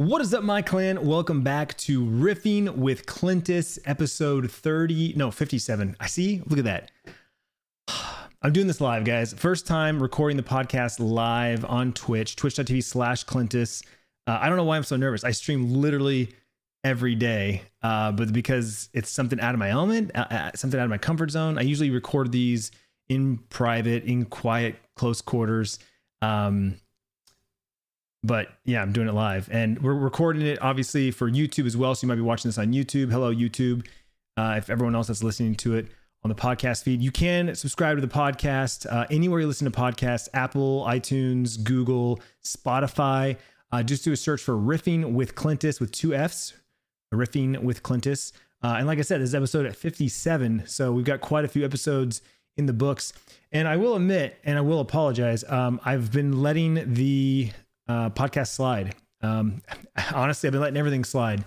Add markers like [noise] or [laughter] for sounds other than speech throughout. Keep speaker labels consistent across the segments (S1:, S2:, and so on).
S1: What is up, my clan? Welcome back to Riffing with Clintus, episode 30, no, 57. I see. Look at that. [sighs] I'm doing this live, guys. First time recording the podcast live on Twitch, twitch.tv slash Clintus. Uh, I don't know why I'm so nervous. I stream literally every day, uh, but because it's something out of my element, uh, uh something out of my comfort zone, I usually record these in private, in quiet, close quarters. Um, but yeah, I'm doing it live and we're recording it obviously for YouTube as well. So you might be watching this on YouTube. Hello, YouTube. Uh, if everyone else that's listening to it on the podcast feed, you can subscribe to the podcast uh, anywhere you listen to podcasts Apple, iTunes, Google, Spotify. Uh, just do a search for Riffing with Clintus with two F's, Riffing with Clintus. Uh, and like I said, this is episode at 57. So we've got quite a few episodes in the books. And I will admit, and I will apologize, um, I've been letting the uh, podcast slide. Um, honestly, I've been letting everything slide.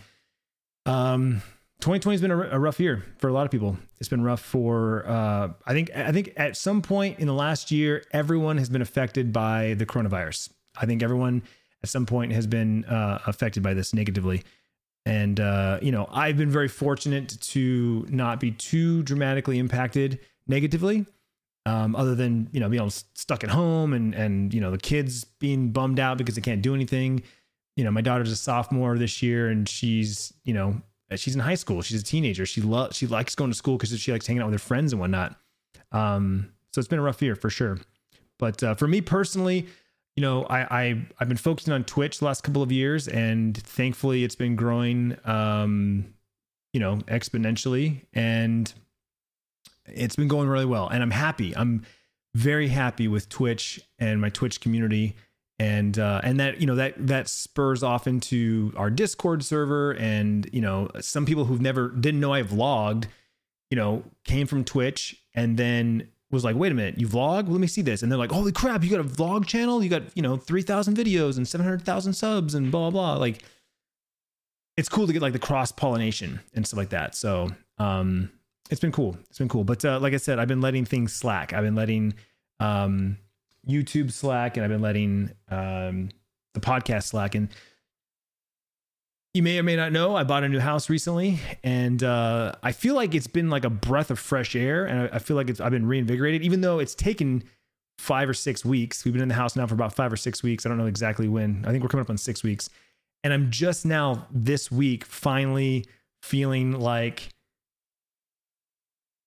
S1: Um, 2020 has been a, rough year for a lot of people. It's been rough for uh, I think I think at some point in the last year, everyone has been affected by the coronavirus. I think everyone at some point has been uh, affected by this negatively. And uh, you know, I've been very fortunate to not be too dramatically impacted negatively um, other than you know being stuck at home and and you know the kids being bummed out because they can't do anything. You know, my daughter's a sophomore this year, and she's you know she's in high school. She's a teenager. She loves she likes going to school because she likes hanging out with her friends and whatnot. Um, so it's been a rough year for sure. But uh, for me personally, you know, I, I I've been focusing on Twitch the last couple of years, and thankfully it's been growing, um, you know, exponentially. And it's been going really well, and I'm happy. I'm very happy with Twitch and my Twitch community, and uh, and that you know that that spurs off into our Discord server, and you know some people who've never didn't know I vlogged, you know, came from Twitch and then was like, wait a minute, you vlog? Let me see this. And they're like, holy crap, you got a vlog channel? You got, you know, 3,000 videos and 700,000 subs and blah, blah. Like, it's cool to get like the cross pollination and stuff like that. So, um, it's been cool. It's been cool. But uh, like I said, I've been letting things slack. I've been letting um, YouTube slack, and I've been letting um, the podcast slack. And you may or may not know, I bought a new house recently, and uh, I feel like it's been like a breath of fresh air, and I, I feel like it's I've been reinvigorated, even though it's taken five or six weeks. We've been in the house now for about five or six weeks. I don't know exactly when. I think we're coming up on six weeks, and I'm just now this week finally feeling like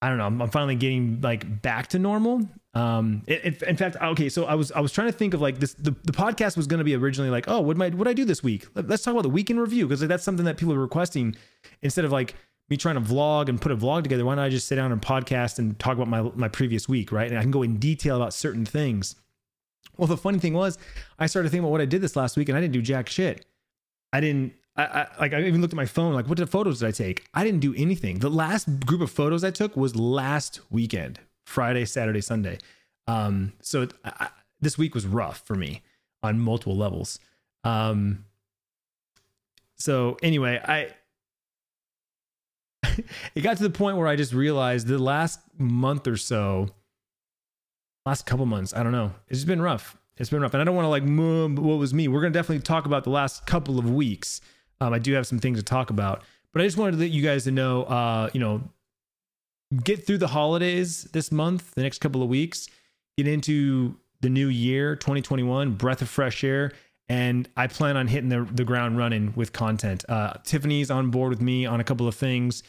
S1: I don't know. I'm, finally getting like back to normal. Um, it, it, in fact, okay. So I was I was trying to think of like this. The, the podcast was going to be originally like, oh, what might what I do this week? Let's talk about the week in review because that's something that people are requesting instead of like me trying to vlog and put a vlog together. Why don't I just sit down and podcast and talk about my my previous week, right? And I can go in detail about certain things. Well, the funny thing was, I started thinking about what I did this last week, and I didn't do jack shit. I didn't I, I, like I even looked at my phone like what photos did I take? I didn't do anything. The last group of photos I took was last weekend, Friday, Saturday, Sunday. Um, so I, this week was rough for me on multiple levels. Um, so anyway, I [laughs] it got to the point where I just realized the last month or so, last couple months, I don't know, it's been rough. It's been rough, and I don't want to like what was me. We're gonna definitely talk about the last couple of weeks um, I do have some things to talk about, but I just wanted to let you guys to know, uh, you know, get through the holidays this month, the next couple of weeks, get into the new year, 2021, breath of fresh air. And I plan on hitting the, the ground running with content. Uh, Tiffany's on board with me on a couple of things.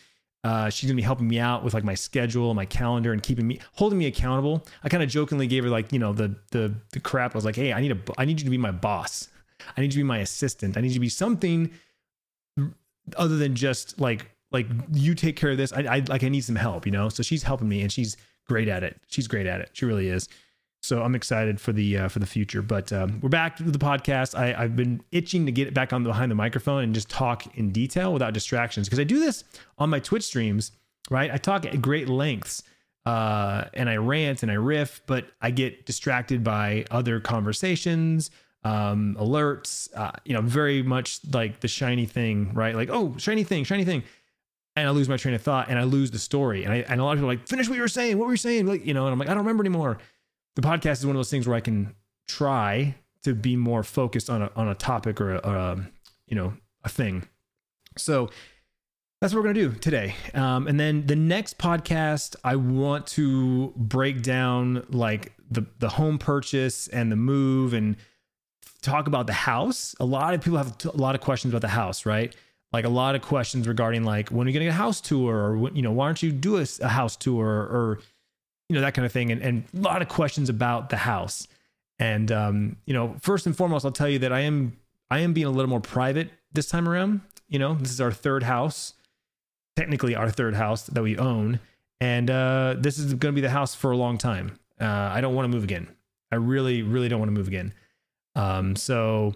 S1: Uh, she's gonna be helping me out with like my schedule, my calendar, and keeping me holding me accountable. I kind of jokingly gave her like you know the the the crap. I was like, hey, I need a I need you to be my boss. I need you to be my assistant. I need you to be something other than just like like you take care of this. I, I like I need some help, you know. So she's helping me, and she's great at it. She's great at it. She really is. So I'm excited for the uh, for the future. But um, we're back to the podcast. I, I've been itching to get back on behind the microphone and just talk in detail without distractions because I do this on my Twitch streams. Right, I talk at great lengths. Uh, and I rant and I riff, but I get distracted by other conversations, um, alerts, uh, you know, very much like the shiny thing, right? Like, oh, shiny thing, shiny thing. And I lose my train of thought and I lose the story. And I and a lot of people are like, finish what you were saying. What were you saying? Like, you know, and I'm like, I don't remember anymore. The podcast is one of those things where I can try to be more focused on a on a topic or a, a you know, a thing. So that's what we're gonna do today. Um, and then the next podcast, I want to break down like the the home purchase and the move and talk about the house. A lot of people have a lot of questions about the house, right? Like a lot of questions regarding like when are you gonna get a house tour, or you know, why don't you do a, a house tour, or you know that kind of thing, and, and a lot of questions about the house. And um, you know, first and foremost, I'll tell you that I am I am being a little more private this time around. You know, this is our third house, technically our third house that we own, and uh, this is going to be the house for a long time. Uh, I don't want to move again. I really, really don't want to move again. Um, so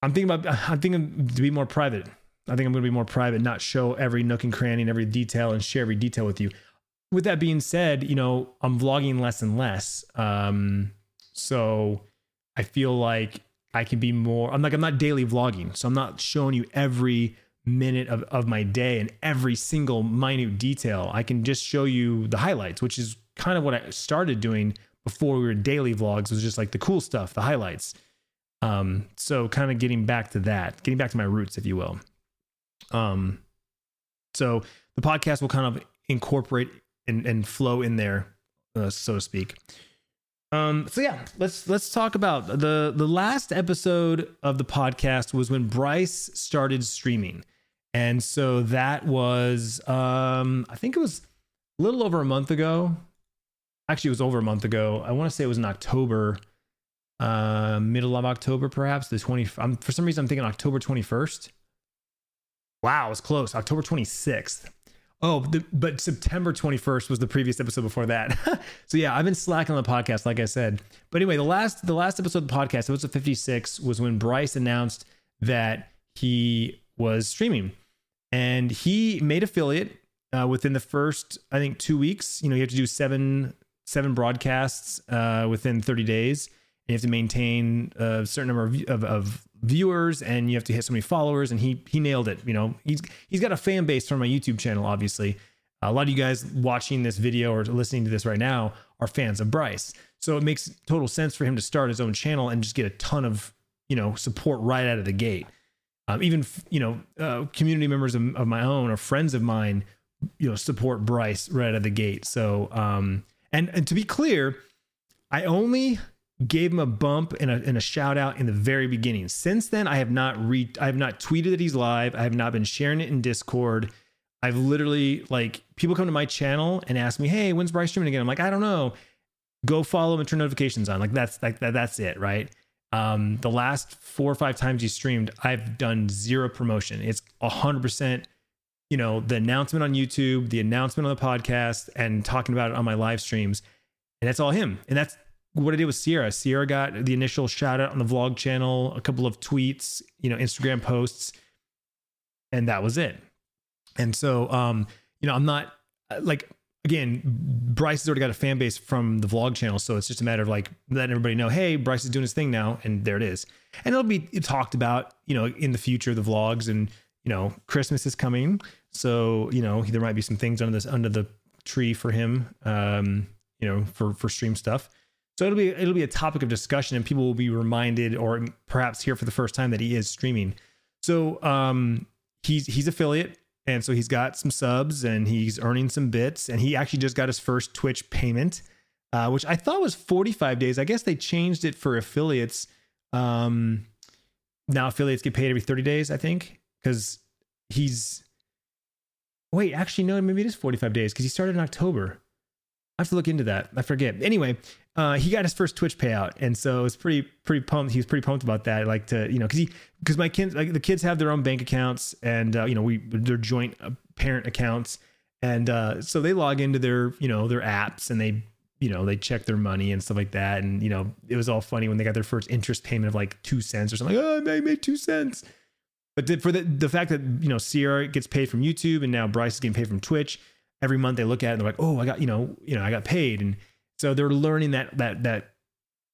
S1: I'm thinking about I'm thinking to be more private. I think I'm going to be more private, not show every nook and cranny and every detail and share every detail with you. With that being said, you know, I'm vlogging less and less. Um, so I feel like I can be more. I'm like I'm not daily vlogging, so I'm not showing you every minute of, of my day and every single minute detail. I can just show you the highlights, which is kind of what I started doing before we were daily vlogs. Was just like the cool stuff, the highlights. Um, so kind of getting back to that, getting back to my roots, if you will. Um, so the podcast will kind of incorporate and, and flow in there, uh, so to speak. Um, so yeah, let's let's talk about the the last episode of the podcast was when Bryce started streaming. And so that was um I think it was a little over a month ago. Actually, it was over a month ago. I want to say it was in October, uh middle of October perhaps, the 20 I'm, for some reason I'm thinking October 21st. Wow, it's close. October 26th. Oh, the, but September 21st was the previous episode before that. [laughs] so yeah, I've been slacking on the podcast, like I said. But anyway, the last the last episode of the podcast, episode 56, was when Bryce announced that he was streaming, and he made affiliate uh, within the first, I think, two weeks. You know, you have to do seven seven broadcasts uh, within 30 days. You have to maintain a certain number of, of, of viewers and you have to hit so many followers and he he nailed it you know. He's he's got a fan base from my youtube channel obviously. A lot of you guys watching this video or listening to this right now are fans of bryce. So it makes total sense for him to start his own channel and just get a ton of you know support right out of the gate. Um, even you know uh, community members of, of, my own or friends of mine you know support bryce right out of the gate. So um and and to be clear i only gave him a bump and a, and a shout out in the very beginning. Since then, I have not re I have not tweeted that he's live. I have not been sharing it in Discord. I've literally like people come to my channel and ask me, "Hey, when's Bryce streaming again?" I'm like, "I don't know." Go follow him and turn notifications on. Like that's like that, that's it, right? Um, the last four or five times he streamed, I've done zero promotion. It's hundred percent, you know, the announcement on YouTube, the announcement on the podcast, and talking about it on my live streams, and that's all him. And that's what I did with Sierra. Sierra got the initial shout out on the vlog channel, a couple of tweets, you know, Instagram posts, and that was it. And so, um, you know, I'm not like again, Bryce has already got a fan base from the vlog channel, so it's just a matter of like letting everybody know, hey, Bryce is doing his thing now, and there it is. And it'll be talked about, you know, in the future, the vlogs, and you know, Christmas is coming, so you know, there might be some things under this under the tree for him, um, you know, for for stream stuff. So it'll be it'll be a topic of discussion, and people will be reminded, or perhaps hear for the first time, that he is streaming. So um, he's he's affiliate, and so he's got some subs, and he's earning some bits, and he actually just got his first Twitch payment, uh, which I thought was 45 days. I guess they changed it for affiliates. Um, now affiliates get paid every 30 days, I think, because he's. Wait, actually, no, maybe it is 45 days because he started in October. I have to look into that. I forget. Anyway, uh, he got his first Twitch payout, and so it was pretty pretty pumped. He was pretty pumped about that. Like to you know, because he because my kids like the kids have their own bank accounts, and uh, you know we their joint uh, parent accounts, and uh, so they log into their you know their apps and they you know they check their money and stuff like that. And you know it was all funny when they got their first interest payment of like two cents or something. Like, oh, I made two cents. But for the the fact that you know Sierra gets paid from YouTube and now Bryce is getting paid from Twitch, every month they look at it and they're like, oh, I got you know you know I got paid. And so they're learning that that that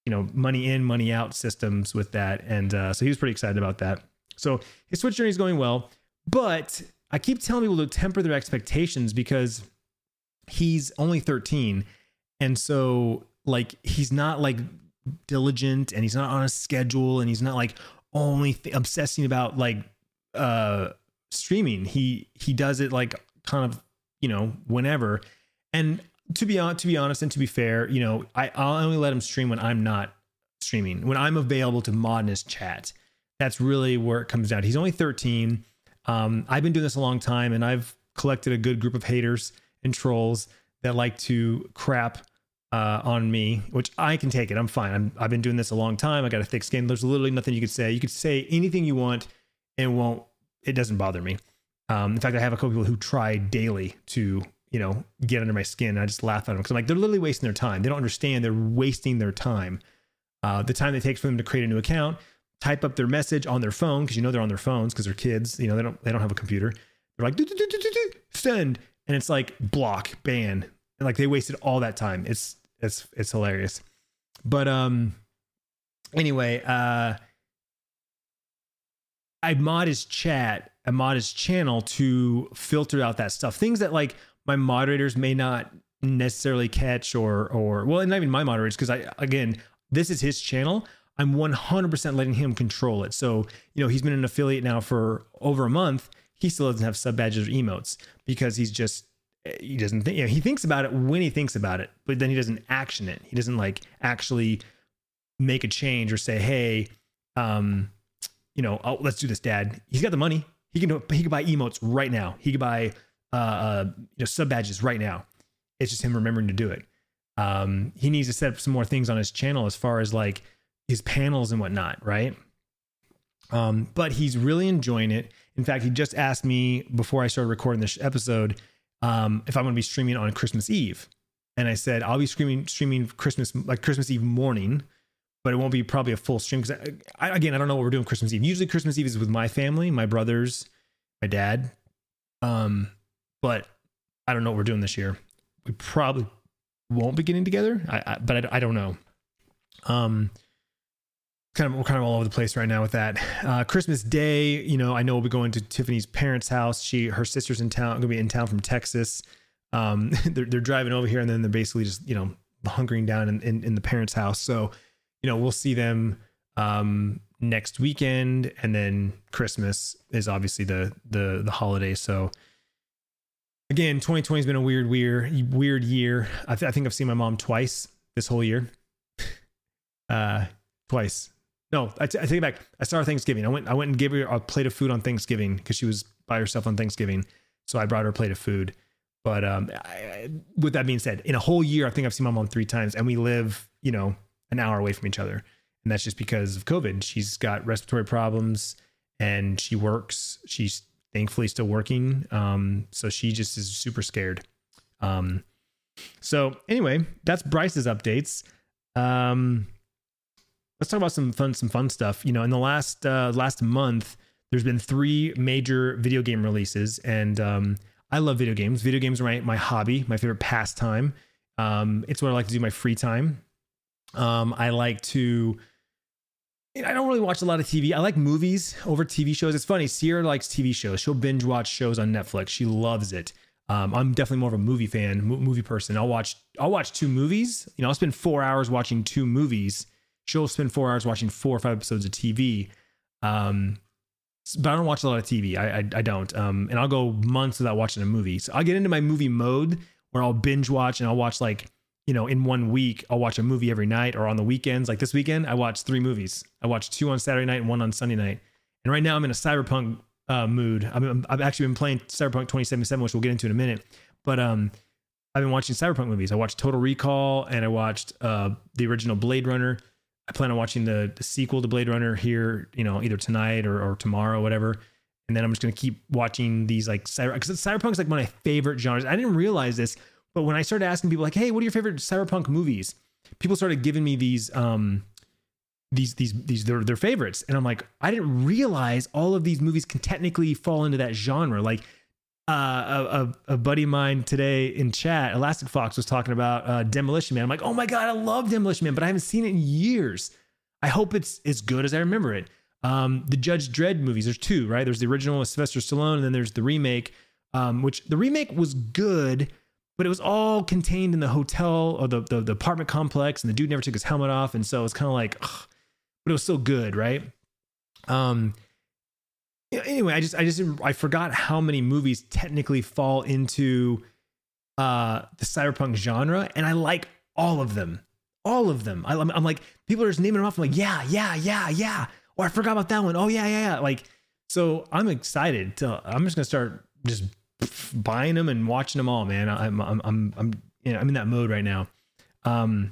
S1: you know money in money out systems with that, and uh, so he was pretty excited about that. So his Twitch journey is going well, but I keep telling people to temper their expectations because he's only 13, and so like he's not like diligent and he's not on a schedule and he's not like only th- obsessing about like uh streaming. He he does it like kind of you know whenever. And to be on to be honest and to be fair, you know I I'll only let him stream when I'm not streaming when I'm available to mod in his chat. That's really where it comes down. He's only 13. Um, I've been doing this a long time, and I've collected a good group of haters and trolls that like to crap uh, on me, which I can take it. I'm fine. i have been doing this a long time. I got a thick skin. There's literally nothing you could say. You could say anything you want, it won't. It doesn't bother me. Um, in fact, I have a couple people who try daily to you know get under my skin. And I just laugh at them because I'm like, they're literally wasting their time. They don't understand. They're wasting their time. Uh, the time it takes for them to create a new account, type up their message on their phone because you know they're on their phones because they're kids. You know they don't they don't have a computer. They're like send, and it's like block ban, and like they wasted all that time. It's it's it's hilarious. But um, anyway, uh, I mod his chat, I mod his channel to filter out that stuff. Things that like my moderators may not necessarily catch or or well, not even my moderators because I again this is his channel. I'm 100% letting him control it. So, you know, he's been an affiliate now for over a month. He still doesn't have sub badges or emotes because he's just, he doesn't think, you know, he thinks about it when he thinks about it, but then he doesn't action it. He doesn't like actually make a change or say, hey, um, you know, oh, let's do this, dad. He's got the money. He can do, he can buy emotes right now. He can buy, uh, uh, you know, sub badges right now. It's just him remembering to do it. Um, he needs to set up some more things on his channel as far as like his panels and whatnot, right? Um, but he's really enjoying it. In fact, he just asked me before I started recording this episode um, if I'm going to be streaming on Christmas Eve, and I said I'll be streaming streaming Christmas like Christmas Eve morning, but it won't be probably a full stream because again I don't know what we're doing Christmas Eve. Usually Christmas Eve is with my family, my brothers, my dad, um, but I don't know what we're doing this year. We probably won't be getting together. I, I but I, I, don't know. Um, kind of we're kind of all over the place right now with that. Uh, Christmas Day, you know, I know we'll be going to Tiffany's parents' house. She her sister's in town, gonna be in town from Texas. Um, [laughs] they're they're driving over here, and then they're basically just you know hunkering down in, in, in the parents' house. So, you know, we'll see them um next weekend, and then Christmas is obviously the the the holiday. So again, 2020 has been a weird, weird, weird year. I, th- I think I've seen my mom twice this whole year. [laughs] uh, twice. No, I, t- I take it back. I saw her Thanksgiving. I went, I went and gave her a plate of food on Thanksgiving because she was by herself on Thanksgiving. So I brought her a plate of food. But um, I, with that being said, in a whole year, I think I've seen my mom three times, and we live, you know, an hour away from each other, and that's just because of COVID. She's got respiratory problems, and she works. She's thankfully still working. Um, so she just is super scared. Um, so anyway, that's Bryce's updates. Um, let's talk about some fun, some fun stuff. You know, in the last uh, last month, there's been three major video game releases, and um, I love video games. Video games are my my hobby, my favorite pastime. Um, it's what I like to do my free time. Um, I like to I don't really watch a lot of TV. I like movies over TV shows. It's funny. Sierra likes TV shows. She'll binge watch shows on Netflix. She loves it. Um, I'm definitely more of a movie fan, movie person. I'll watch. I'll watch two movies. You know, I'll spend four hours watching two movies. She'll spend four hours watching four or five episodes of TV. Um, but I don't watch a lot of TV. I I, I don't. Um, and I'll go months without watching a movie. So I'll get into my movie mode where I'll binge watch and I'll watch like you know, in one week, I'll watch a movie every night or on the weekends. Like this weekend, I watched three movies. I watched two on Saturday night and one on Sunday night. And right now I'm in a cyberpunk uh, mood. I'm, I've actually been playing Cyberpunk 2077, which we'll get into in a minute. But um, I've been watching cyberpunk movies. I watched Total Recall and I watched uh, the original Blade Runner. I plan on watching the, the sequel to Blade Runner here, you know, either tonight or, or tomorrow, whatever. And then I'm just gonna keep watching these like cyber because cyberpunk is like one of my favorite genres. I didn't realize this but when I started asking people like, "Hey, what are your favorite cyberpunk movies?" People started giving me these um these these these their their favorites, and I'm like, I didn't realize all of these movies can technically fall into that genre. Like uh, a, a buddy of mine today in chat, Elastic Fox, was talking about uh, Demolition Man. I'm like, oh my god, I love Demolition Man, but I haven't seen it in years. I hope it's as good as I remember it. Um, the Judge Dredd movies, there's two, right? There's the original with Sylvester Stallone, and then there's the remake, um, which the remake was good, but it was all contained in the hotel or the, the, the apartment complex and the dude never took his helmet off and so it's kind of like ugh, but it was still good right Um. Anyway, I just I just I forgot how many movies technically fall into uh the cyberpunk genre, and I like all of them, all of them. I, I'm like people are just naming them off. I'm like, yeah, yeah, yeah, yeah. Or I forgot about that one. Oh yeah, yeah, yeah. Like, so I'm excited to. I'm just gonna start just buying them and watching them all, man. I'm I'm I'm I'm you know, I'm in that mode right now. Um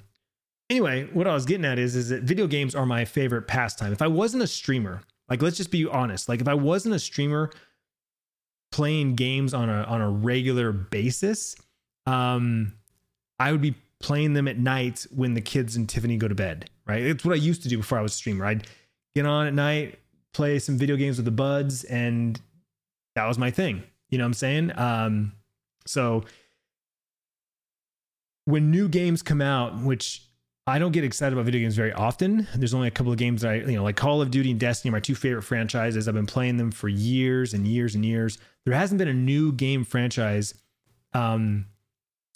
S1: anyway, what I was getting at is is that video games are my favorite pastime. If I wasn't a streamer, like let's just be honest, like if I wasn't a streamer playing games on a on a regular basis, um I would be playing them at night when the kids and Tiffany go to bed, right? It's what I used to do before I was a streamer. I'd get on at night, play some video games with the buds and that was my thing. You know what I'm saying? Um so when new games come out, which I don't get excited about video games very often. There's only a couple of games that I, you know, like Call of Duty and Destiny, are my two favorite franchises. I've been playing them for years and years and years. There hasn't been a new game franchise um,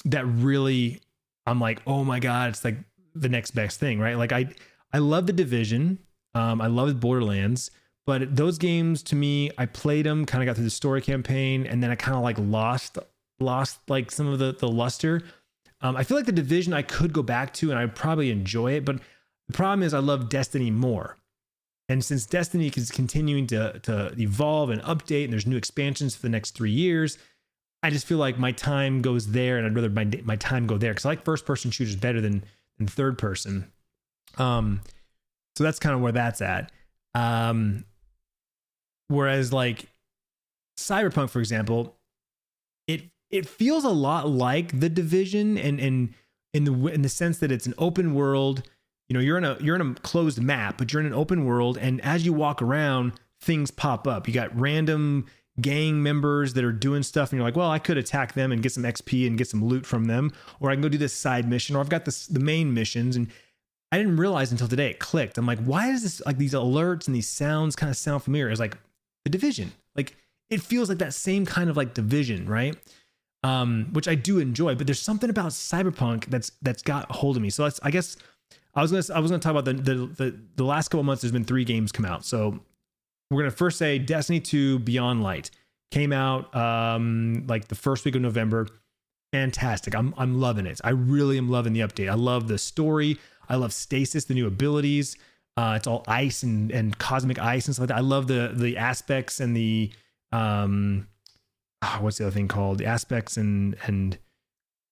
S1: that really I'm like, oh my god, it's like the next best thing, right? Like I, I love the Division. Um, I love Borderlands, but those games to me, I played them, kind of got through the story campaign, and then I kind of like lost, lost like some of the the luster. Um, I feel like the division I could go back to and I'd probably enjoy it, but the problem is I love Destiny more. And since Destiny is continuing to, to evolve and update, and there's new expansions for the next three years, I just feel like my time goes there, and I'd rather my my time go there because I like first person shooters better than than third person. Um, so that's kind of where that's at. Um, whereas like Cyberpunk, for example, it it feels a lot like the division and and in the in the sense that it's an open world. You know you're in a you're in a closed map but you're in an open world and as you walk around things pop up. You got random gang members that are doing stuff and you're like well i could attack them and get some xp and get some loot from them or i can go do this side mission or i've got this the main missions. And i didn't realize until today it clicked. I'm like why is this like these alerts and these sounds kind of sound familiar? It's like the division like it feels like that same kind of like division right um, which I do enjoy. But there's something about Cyberpunk that's that's got hold of me. So I guess I was gonna I was gonna talk about the the the, the last couple months. There's been three games come out. So we're gonna first say Destiny 2 Beyond Light came out um, like the first week of November. Fantastic. I'm I'm loving it. I really am loving the update. I love the story. I love Stasis, the new abilities. Uh, it's all ice and and cosmic ice and stuff like that. I love the the aspects and the um oh, what's the other thing called? The aspects and and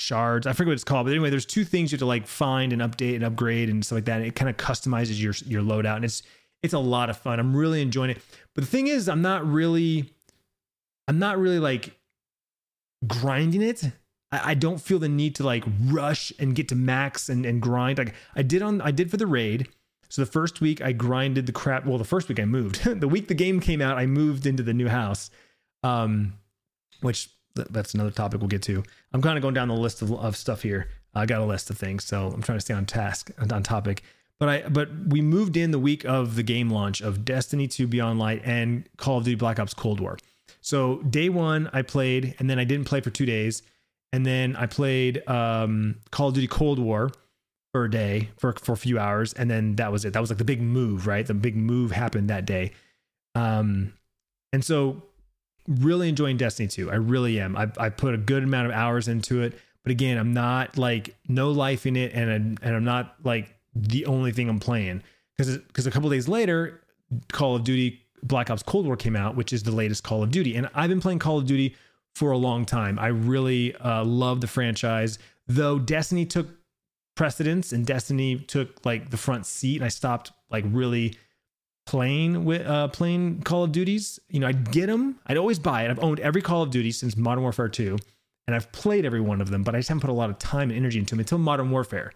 S1: shards. I forget what it's called, but anyway, there's two things you have to like find and update and upgrade and stuff like that. And it kind of customizes your your loadout, and it's it's a lot of fun. I'm really enjoying it. But the thing is, I'm not really, I'm not really like grinding it. I, I don't feel the need to like rush and get to max and and grind. Like I did on I did for the raid. So the first week I grinded the crap. Well, the first week I moved. [laughs] the week the game came out, I moved into the new house. Um, which th- that's another topic we'll get to. I'm kind of going down the list of, of stuff here. I got a list of things, so I'm trying to stay on task and on topic. But I but we moved in the week of the game launch of Destiny 2 Beyond Light and Call of Duty Black Ops Cold War. So day one I played, and then I didn't play for two days, and then I played um, Call of Duty Cold War a day for for a few hours, and then that was it. That was like the big move, right? The big move happened that day. Um, and so really enjoying Destiny 2. I really am. I, I put a good amount of hours into it. But again, I'm not like no life in it, and I'm, and I'm not like the only thing I'm playing because because a couple days later, Call of Duty Black Ops Cold War came out, which is the latest Call of Duty, and I've been playing Call of Duty for a long time. I really uh, love the franchise, though Destiny took precedence and Destiny took like the front seat, and I stopped like really playing with uh playing Call of Duties. You know, I'd get them. I'd always buy it. I've owned every Call of Duty since Modern Warfare 2, and I've played every one of them, but I just haven't put a lot of time and energy into them until Modern Warfare.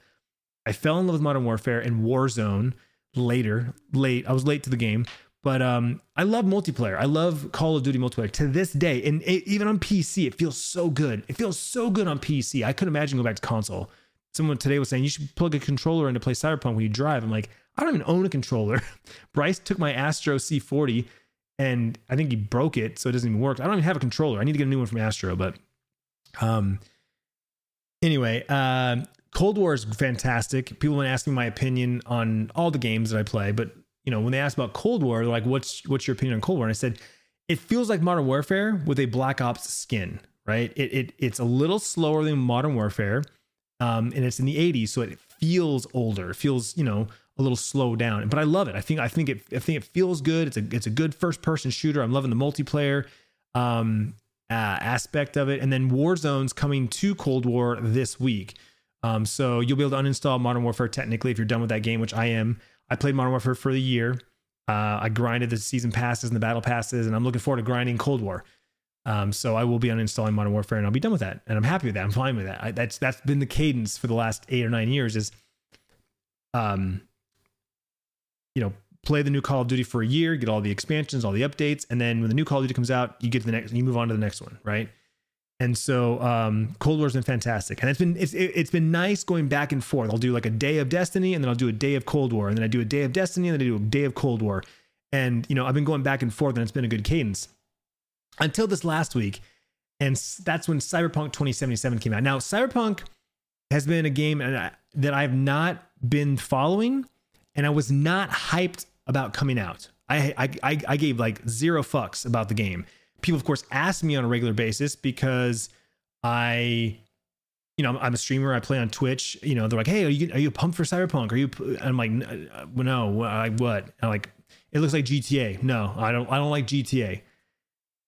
S1: I fell in love with Modern Warfare and Warzone later. Late. I was late to the game. But um, I love multiplayer. I love Call of Duty multiplayer to this day, and it, even on PC, it feels so good. It feels so good on PC. I couldn't imagine going back to console. Someone today was saying you should plug a controller in to play Cyberpunk when you drive. I'm like, I don't even own a controller. [laughs] Bryce took my Astro C40 and I think he broke it, so it doesn't even work. I don't even have a controller. I need to get a new one from Astro, but um anyway, uh, Cold War is fantastic. People have been asking my opinion on all the games that I play, but you know, when they asked about Cold War, they're like, "What's what's your opinion on Cold War?" And I said, "It feels like Modern Warfare with a Black Ops skin, right? It, it it's a little slower than Modern Warfare, um, and it's in the '80s, so it feels older. Feels, you know, a little slow down. But I love it. I think I think it I think it feels good. It's a it's a good first person shooter. I'm loving the multiplayer um, uh, aspect of it. And then Warzone's coming to Cold War this week. Um, so you'll be able to uninstall Modern Warfare technically if you're done with that game, which I am. I played Modern Warfare for the year. Uh, I grinded the season passes and the battle passes, and I'm looking forward to grinding Cold War. Um, so I will be uninstalling Modern Warfare, and I'll be done with that, and I'm happy with that. I'm fine with that. I, that's that's been the cadence for the last eight or nine years. Is, um, you know, play the new Call of Duty for a year, get all the expansions, all the updates, and then when the new Call of Duty comes out, you get to the next, you move on to the next one, right? And so um, Cold War's been fantastic, and it's been it's it's been nice going back and forth. I'll do like a day of Destiny, and then I'll do a day of Cold War, and then I do a day of Destiny, and then I do a day of Cold War, and you know I've been going back and forth, and it's been a good cadence until this last week, and that's when Cyberpunk 2077 came out. Now Cyberpunk has been a game that I've not been following, and I was not hyped about coming out. I I I gave like zero fucks about the game people of course ask me on a regular basis because I you know, I'm a streamer. I play on Twitch. You know, they're like, "Hey, are you are you pumped for Cyberpunk? Are you?" I'm like, uh, "No, I what?" I'm like, "It looks like GTA." No, I don't. I don't like GTA.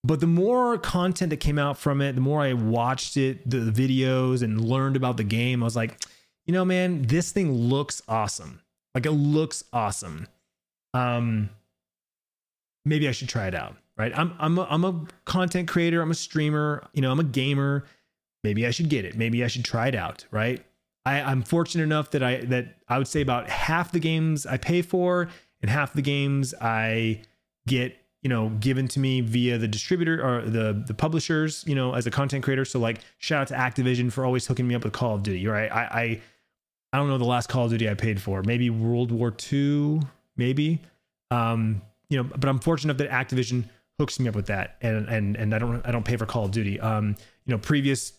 S1: But the more content that came out from it, the more I watched it, the videos, and learned about the game, I was like, you know, man, this thing looks awesome. Like it looks awesome. Um, maybe I should try it out right? I'm I'm a, I'm a content creator. I'm a streamer. You know, I'm a gamer. Maybe I should get it. Maybe I should try it out, right? I, I'm fortunate enough that I that I would say about half the games I pay for and half the games I get you know given to me via the distributor or the the publishers you know as a content creator so like shout out to activision for always hooking me up with call of duty right i i, I don't know the last call of duty i paid for maybe world war ii maybe um you know but i'm fortunate that activision hooks me up with that, and and and I don't I don't pay for Call of Duty. Um, you know, previous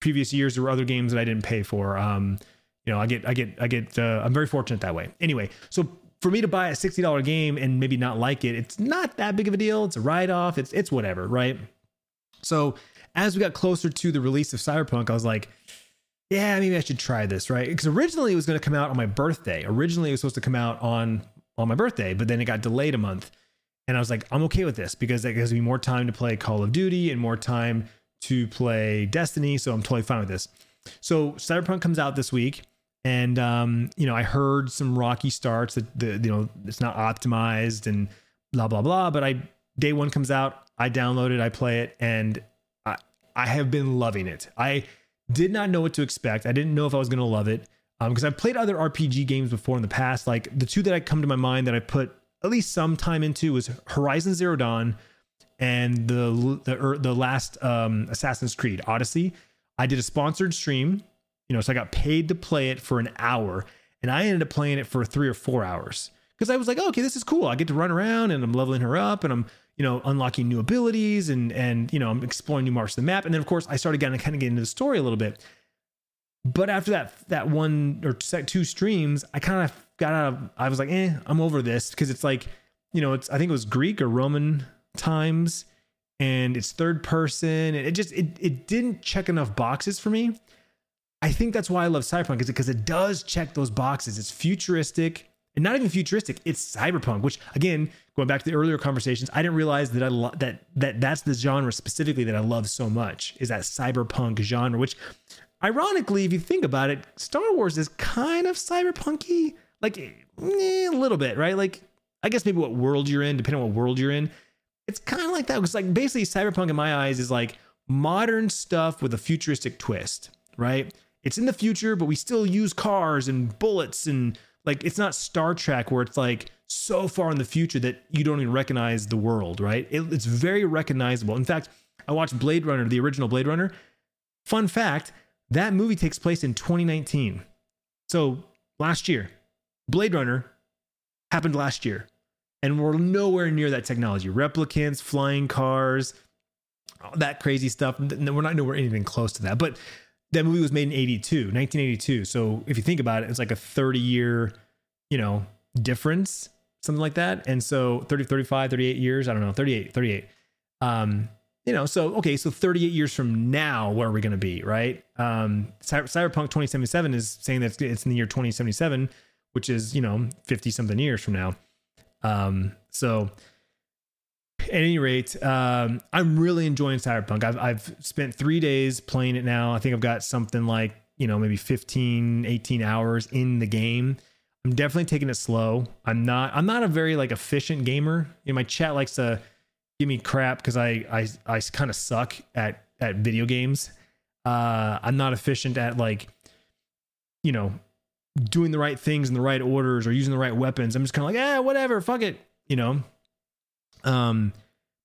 S1: previous years there were other games that I didn't pay for. Um, you know, I get I get I get uh, I'm very fortunate that way. Anyway, so for me to buy a sixty dollar game and maybe not like it, it's not that big of a deal. It's a write off. It's it's whatever, right? So as we got closer to the release of Cyberpunk, I was like, yeah, maybe I should try this, right? Because originally it was going to come out on my birthday. Originally it was supposed to come out on on my birthday, but then it got delayed a month. And I was like, I'm okay with this because that gives me more time to play Call of Duty and more time to play Destiny. So I'm totally fine with this. So Cyberpunk comes out this week. And um, you know, I heard some rocky starts that the you know it's not optimized and blah blah blah. But I day one comes out, I download it, I play it, and I I have been loving it. I did not know what to expect. I didn't know if I was gonna love it because um, I've played other RPG games before in the past. Like the two that I come to my mind that I put at least some time into was Horizon Zero Dawn and the the er, the last um, Assassin's Creed Odyssey. I did a sponsored stream, you know, so I got paid to play it for an hour, and I ended up playing it for three or four hours because I was like, oh, okay, this is cool. I get to run around and I'm leveling her up, and I'm you know unlocking new abilities and and you know I'm exploring new marks of the map, and then of course I started getting kind of getting into the story a little bit. But after that that one or two streams, I kind of got out of I was like, eh, I'm over this because it's like, you know, it's I think it was Greek or Roman times and it's third person and it just it it didn't check enough boxes for me. I think that's why I love Cyberpunk is because it does check those boxes. It's futuristic and not even futuristic. It's cyberpunk, which again, going back to the earlier conversations, I didn't realize that I lo- that that that's the genre specifically that I love so much is that cyberpunk genre. Which, ironically, if you think about it, Star Wars is kind of cyberpunky like eh, a little bit, right? Like I guess maybe what world you're in, depending on what world you're in. It's kind of like that because like basically cyberpunk in my eyes is like modern stuff with a futuristic twist, right? It's in the future, but we still use cars and bullets and like it's not Star Trek where it's like so far in the future that you don't even recognize the world, right? It, it's very recognizable. In fact, I watched Blade Runner, the original Blade Runner. Fun fact, that movie takes place in 2019. So last year, Blade Runner happened last year, and we're nowhere near that technology. Replicants, flying cars, all that crazy stuff. We're not nowhere anything close to that. But that movie was made in 82, 1982. So if you think about it, it's like a 30 year, you know, difference. something like that. And so 30, 35, 38 years, I don't know, 38, 38. Um, you know, so okay, so 38 years from now, where are we going to be, right? Um, Cyberpunk 2077 is saying that it's in the year 2077, which is you know 50 something years from now. Um, so at any rate, um, I'm really enjoying Cyberpunk. I've I've spent three days playing it now. I think I've got something like you know maybe 15, 18 hours in the game. I'm definitely taking it slow. I'm not I'm not a very like efficient gamer. You know, my chat likes to give me crap because I I I kind of suck at at video games. Uh, I'm not efficient at like, you know, doing the right things in the right orders or using the right weapons. I'm just kind of like, ah, whatever, fuck it, you know. Um,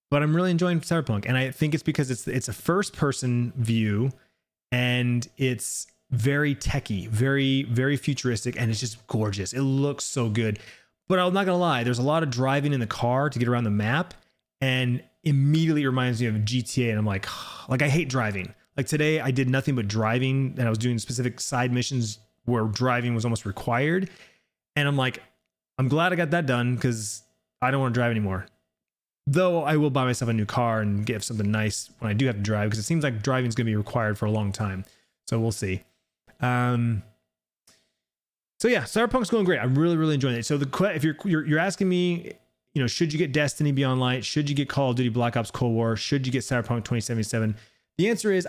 S1: but I'm really enjoying Cyberpunk, and I think it's because it's it's a first person view, and it's very techy, very very futuristic, and it's just gorgeous. It looks so good. But I'm not gonna lie, there's a lot of driving in the car to get around the map, and immediately reminds me of GTA. And I'm like, [sighs] like I hate driving. Like today, I did nothing but driving, and I was doing specific side missions where driving was almost required. And I'm like, I'm glad I got that done because I don't want to drive anymore. Though I will buy myself a new car and get something nice when I do have to drive because it seems like driving is going to be required for a long time. So we'll see. Um, so yeah, Cyberpunk's going great. I'm really, really enjoying it. So the if you're you're, you're asking me you know, should you get Destiny Beyond Light? Should you get Call of Duty Black Ops Cold War? Should you get Cyberpunk 2077? The answer is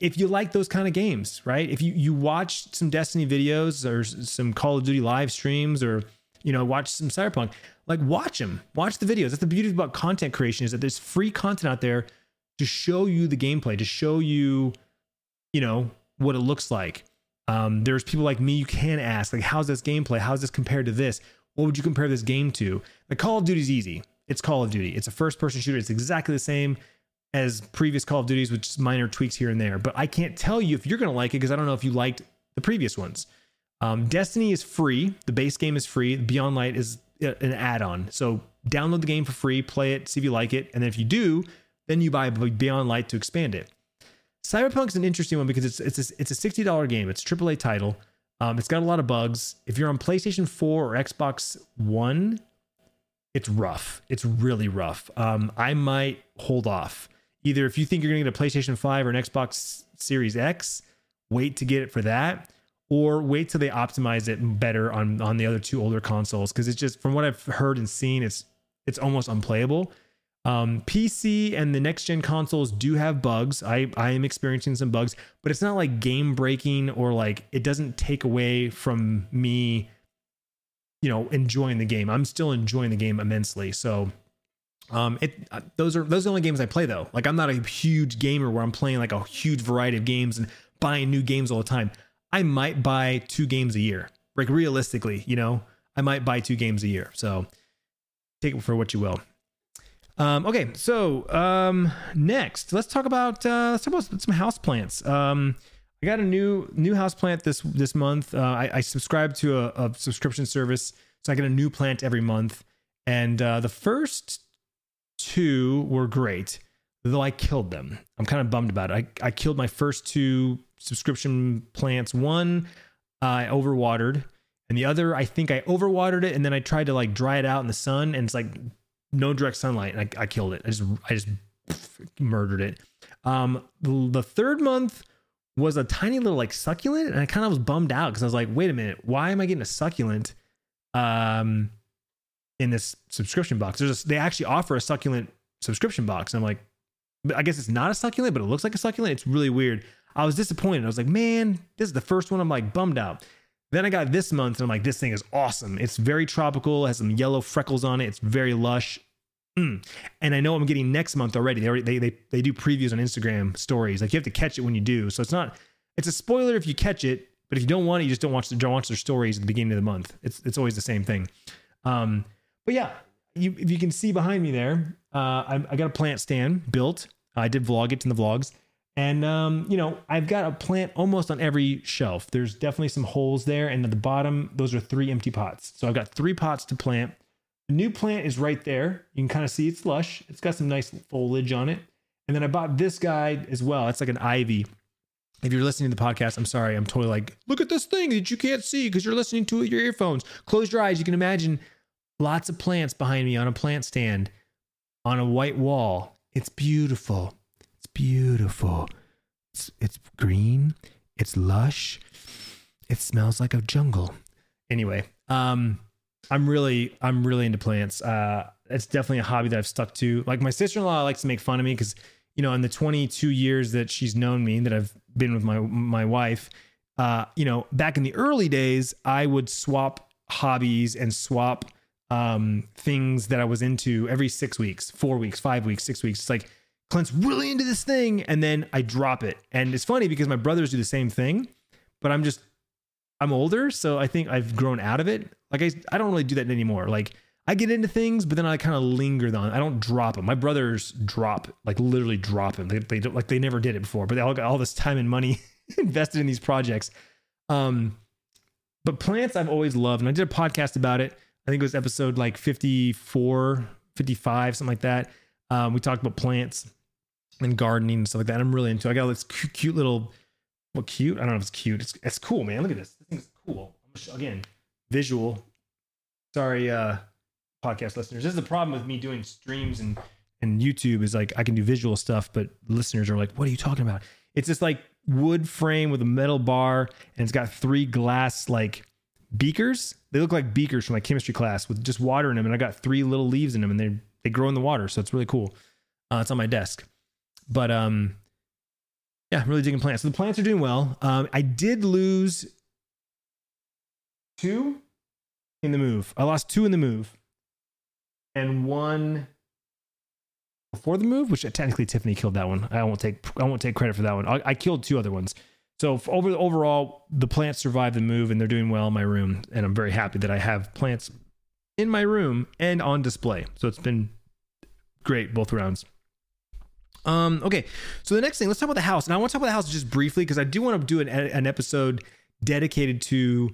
S1: if you like those kind of games, right? If you you watch some Destiny videos or some Call of Duty live streams or you know, watch some Cyberpunk, like watch them. Watch the videos. That's the beauty about content creation is that there's free content out there to show you the gameplay, to show you, you know, what it looks like. Um, there's people like me you can ask, like, how's this gameplay? How's this compared to this? what would you compare this game to? The Call of Duty is easy. It's Call of Duty. It's a first person shooter. It's exactly the same as previous Call of Duties with just minor tweaks here and there. But I can't tell you if you're to like it because I don't know if you liked the previous ones. Um, Destiny is free. The base game is free. Beyond Light is an add-on. So download the game for free, play it, see if you like it, and then if you do, then you buy Beyond Light to expand it. Cyberpunk is an interesting one because it's it's a, it's a sixty dollar game. It's a AAA title. Um, it's got a lot of bugs. If you're on PlayStation 4 or Xbox One, it's rough. It's really rough. Um, I might hold off. Either if you think you're going to get a PlayStation 5 or an Xbox Series X, wait to get it for that, or wait till they optimize it better on on the other two older consoles because it's just from what I've heard and seen, it's it's almost unplayable. Um, PC and the next gen consoles do have bugs. I, I am experiencing some bugs, but it's not like game breaking or like it doesn't take away from me, you know, enjoying the game. I'm still enjoying the game immensely. So, um, it uh, those are those are the only games I play though. Like I'm not a huge gamer where I'm playing like a huge variety of games and buying new games all the time. I might buy two games a year. Like realistically, you know, I might buy two games a year. So take it for what you will. Um, okay, so um, next, let's talk about uh, let's talk about some house plants. Um, I got a new new house plant this this month. Uh, I, I subscribe to a, a, subscription service, so I get a new plant every month. And uh, the first two were great, though I killed them. I'm kind of bummed about it. I, I killed my first two subscription plants. One I overwatered, and the other I think I overwatered it, and then I tried to like dry it out in the sun, and it's like no direct sunlight. And I, I killed it. I just I just murdered it. Um, the, the third month was a tiny little like succulent, and I kind of was bummed out because I was like, wait a minute, why am I getting a succulent? Um, in this subscription box, there's a, they actually offer a succulent subscription box. And I'm like, I guess it's not a succulent, but it looks like a succulent. It's really weird. I was disappointed. I was like, man, this is the first one. I'm like bummed out. Then I got this month, and I'm like, this thing is awesome. It's very tropical. Has some yellow freckles on it. It's very lush. Mm. And I know I'm getting next month already. They, already they they they do previews on Instagram stories. Like you have to catch it when you do. So it's not it's a spoiler if you catch it, but if you don't want it, you just don't watch the don't watch their stories at the beginning of the month. It's it's always the same thing. Um, but yeah, you if you can see behind me there, uh, I, I got a plant stand built. I did vlog it in the vlogs. And um, you know, I've got a plant almost on every shelf. There's definitely some holes there, and at the bottom, those are three empty pots. So I've got three pots to plant. The new plant is right there. You can kind of see it's lush. It's got some nice foliage on it. And then I bought this guy as well. It's like an ivy. If you're listening to the podcast, I'm sorry. I'm totally like, look at this thing that you can't see because you're listening to it your earphones. Close your eyes. You can imagine lots of plants behind me on a plant stand on a white wall. It's beautiful. It's beautiful. It's, it's green. It's lush. It smells like a jungle. Anyway, um, I'm really, I'm really into plants. Uh, it's definitely a hobby that I've stuck to. Like my sister-in-law likes to make fun of me because, you know, in the 22 years that she's known me, that I've been with my my wife, uh, you know, back in the early days, I would swap hobbies and swap um, things that I was into every six weeks, four weeks, five weeks, six weeks. It's like Clint's really into this thing, and then I drop it. And it's funny because my brothers do the same thing, but I'm just I'm older, so I think I've grown out of it. Like I I don't really do that anymore. Like I get into things, but then I kind of linger on. I don't drop them. My brothers drop, like literally drop them. They, they don't, like they never did it before, but they all got all this time and money [laughs] invested in these projects. Um, but plants I've always loved, and I did a podcast about it. I think it was episode like 54, 55, something like that. Um, we talked about plants and gardening and stuff like that. I'm really into. It. I got this cute, cute little, well, cute. I don't know if it's cute. It's it's cool, man. Look at this. This thing's cool. Again, visual. Sorry, uh, podcast listeners. This is the problem with me doing streams and and YouTube is like I can do visual stuff, but listeners are like, "What are you talking about?" It's just like wood frame with a metal bar, and it's got three glass like beakers. They look like beakers from my chemistry class with just water in them, and I got three little leaves in them, and they they grow in the water, so it's really cool. Uh, it's on my desk, but um, yeah, I'm really digging plants. So the plants are doing well. Um, I did lose two in the move. I lost two in the move, and one before the move, which technically Tiffany killed that one. I won't take I won't take credit for that one. I, I killed two other ones. So over overall, the plants survived the move and they're doing well in my room, and I'm very happy that I have plants in my room and on display. So it's been great both rounds. Um, okay, so the next thing, let's talk about the house, and I want to talk about the house just briefly because I do want to do an, an episode dedicated to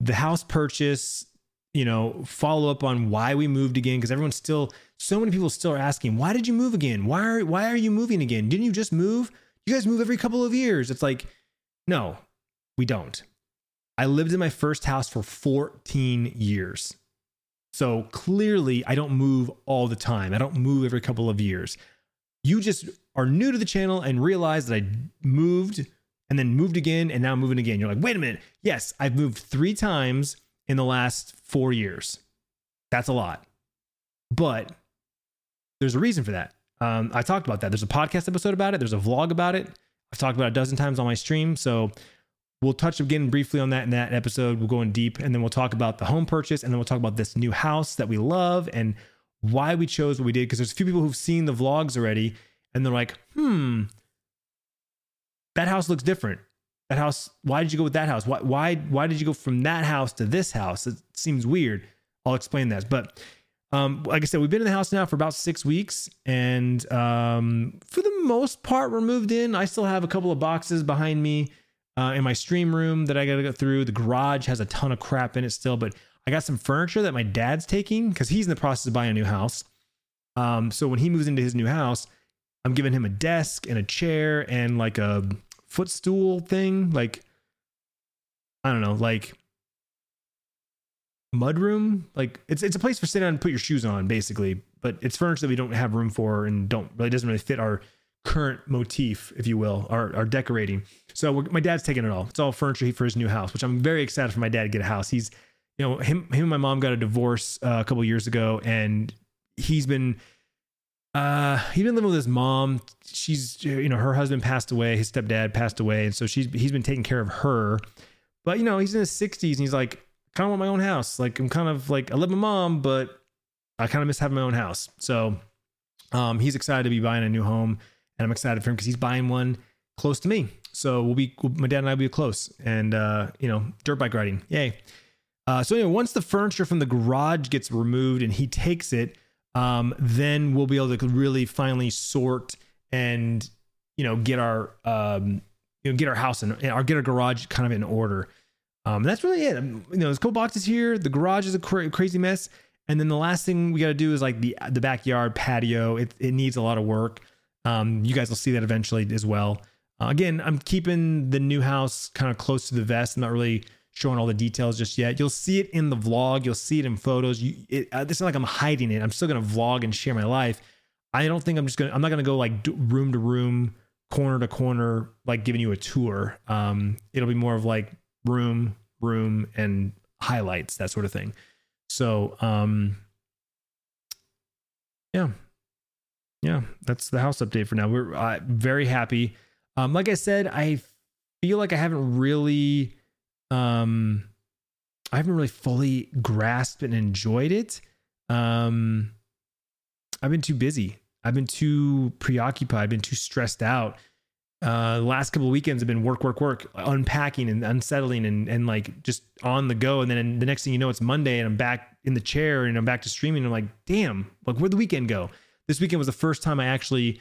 S1: the house purchase. You know, follow up on why we moved again because everyone's still, so many people still are asking, why did you move again? Why are why are you moving again? Didn't you just move? You guys move every couple of years. It's like no, we don't. I lived in my first house for 14 years. So clearly, I don't move all the time. I don't move every couple of years. You just are new to the channel and realize that I moved and then moved again and now I'm moving again. You're like, wait a minute. Yes, I've moved three times in the last four years. That's a lot. But there's a reason for that. Um, I talked about that. There's a podcast episode about it, there's a vlog about it. I've talked about a dozen times on my stream. So we'll touch again briefly on that in that episode. We'll go in deep and then we'll talk about the home purchase and then we'll talk about this new house that we love and why we chose what we did. Because there's a few people who've seen the vlogs already and they're like, hmm, that house looks different. That house, why did you go with that house? Why, why, why did you go from that house to this house? It seems weird. I'll explain that. But um, like I said, we've been in the house now for about six weeks, and um, for the most part, we're moved in. I still have a couple of boxes behind me uh, in my stream room that I got to go through. The garage has a ton of crap in it still, but I got some furniture that my dad's taking because he's in the process of buying a new house. Um, so when he moves into his new house, I'm giving him a desk and a chair and like a footstool thing, like I don't know, like mudroom. Like it's it's a place for sit down and put your shoes on, basically. But it's furniture that we don't have room for and don't really doesn't really fit our current motif, if you will, our our decorating. So my dad's taking it all. It's all furniture for his new house, which I'm very excited for my dad to get a house. He's you know him him and my mom got a divorce uh, a couple years ago, and he's been uh he's been living with his mom she's you know her husband passed away his stepdad passed away and so she's he's been taking care of her but you know he's in his 60s and he's like kind of want my own house. Like I'm kind of like I love my mom, but I kind of miss having my own house. So um, he's excited to be buying a new home, and I'm excited for him because he's buying one close to me. So we'll be my dad and I will be close, and uh, you know, dirt bike riding, yay! Uh, so anyway, once the furniture from the garage gets removed and he takes it, um, then we'll be able to really finally sort and you know get our um, you know get our house and our get our garage kind of in order. Um, that's really it. Um, you know, there's couple boxes here. The garage is a cra- crazy mess, and then the last thing we got to do is like the the backyard patio. It it needs a lot of work. Um, you guys will see that eventually as well. Uh, again, I'm keeping the new house kind of close to the vest. I'm not really showing all the details just yet. You'll see it in the vlog. You'll see it in photos. You, it, uh, it's not like I'm hiding it. I'm still gonna vlog and share my life. I don't think I'm just gonna. I'm not gonna go like room to room, corner to corner, like giving you a tour. Um, it'll be more of like room, room, and highlights, that sort of thing. So, um, yeah, yeah, that's the house update for now. We're uh, very happy. Um, like I said, I feel like I haven't really, um, I haven't really fully grasped and enjoyed it. Um, I've been too busy. I've been too preoccupied. I've been too stressed out. Uh, the last couple of weekends have been work, work, work, unpacking and unsettling and, and like just on the go. And then the next thing you know, it's Monday and I'm back in the chair and I'm back to streaming. And I'm like, damn, like where'd the weekend go? This weekend was the first time I actually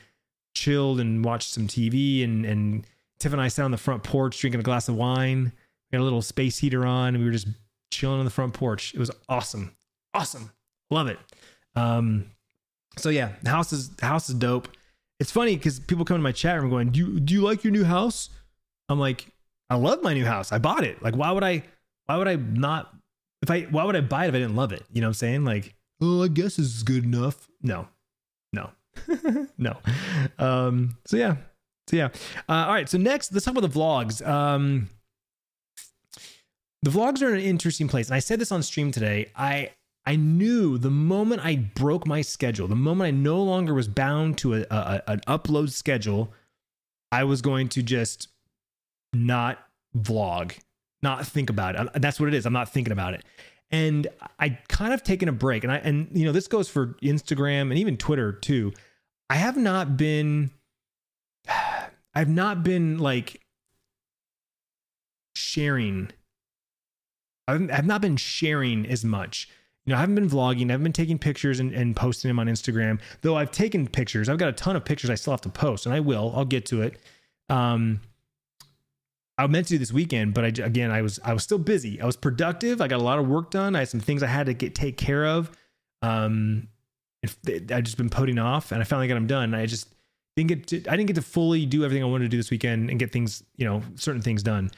S1: chilled and watched some TV and, and Tiff and I sat on the front porch drinking a glass of wine. We had a little space heater on and we were just chilling on the front porch. It was awesome. Awesome. Love it. Um, so yeah, the house is the house is dope. It's funny because people come to my chat room going, "Do you do you like your new house?" I'm like, "I love my new house. I bought it. Like, why would I? Why would I not? If I why would I buy it if I didn't love it? You know what I'm saying? Like, oh, I guess this is good enough. No, no, [laughs] no. Um. So yeah. So yeah. Uh, all right. So next, let's talk about the vlogs. Um. The vlogs are in an interesting place, and I said this on stream today. I I knew the moment I broke my schedule, the moment I no longer was bound to a, a, an upload schedule, I was going to just not vlog, not think about it. That's what it is. I'm not thinking about it. And I kind of taken a break. And I and you know, this goes for Instagram and even Twitter too. I have not been [sighs] I've not been like sharing I've not been sharing as much know, I haven't been vlogging. I haven't been taking pictures and, and posting them on Instagram. Though I've taken pictures. I've got a ton of pictures I still have to post, and I will. I'll get to it. Um, I meant to do this weekend, but I again I was I was still busy. I was productive. I got a lot of work done. I had some things I had to get take care of. Um, I just been putting off, and I finally got them done. I just didn't get to, I didn't get to fully do everything I wanted to do this weekend and get things you know certain things done.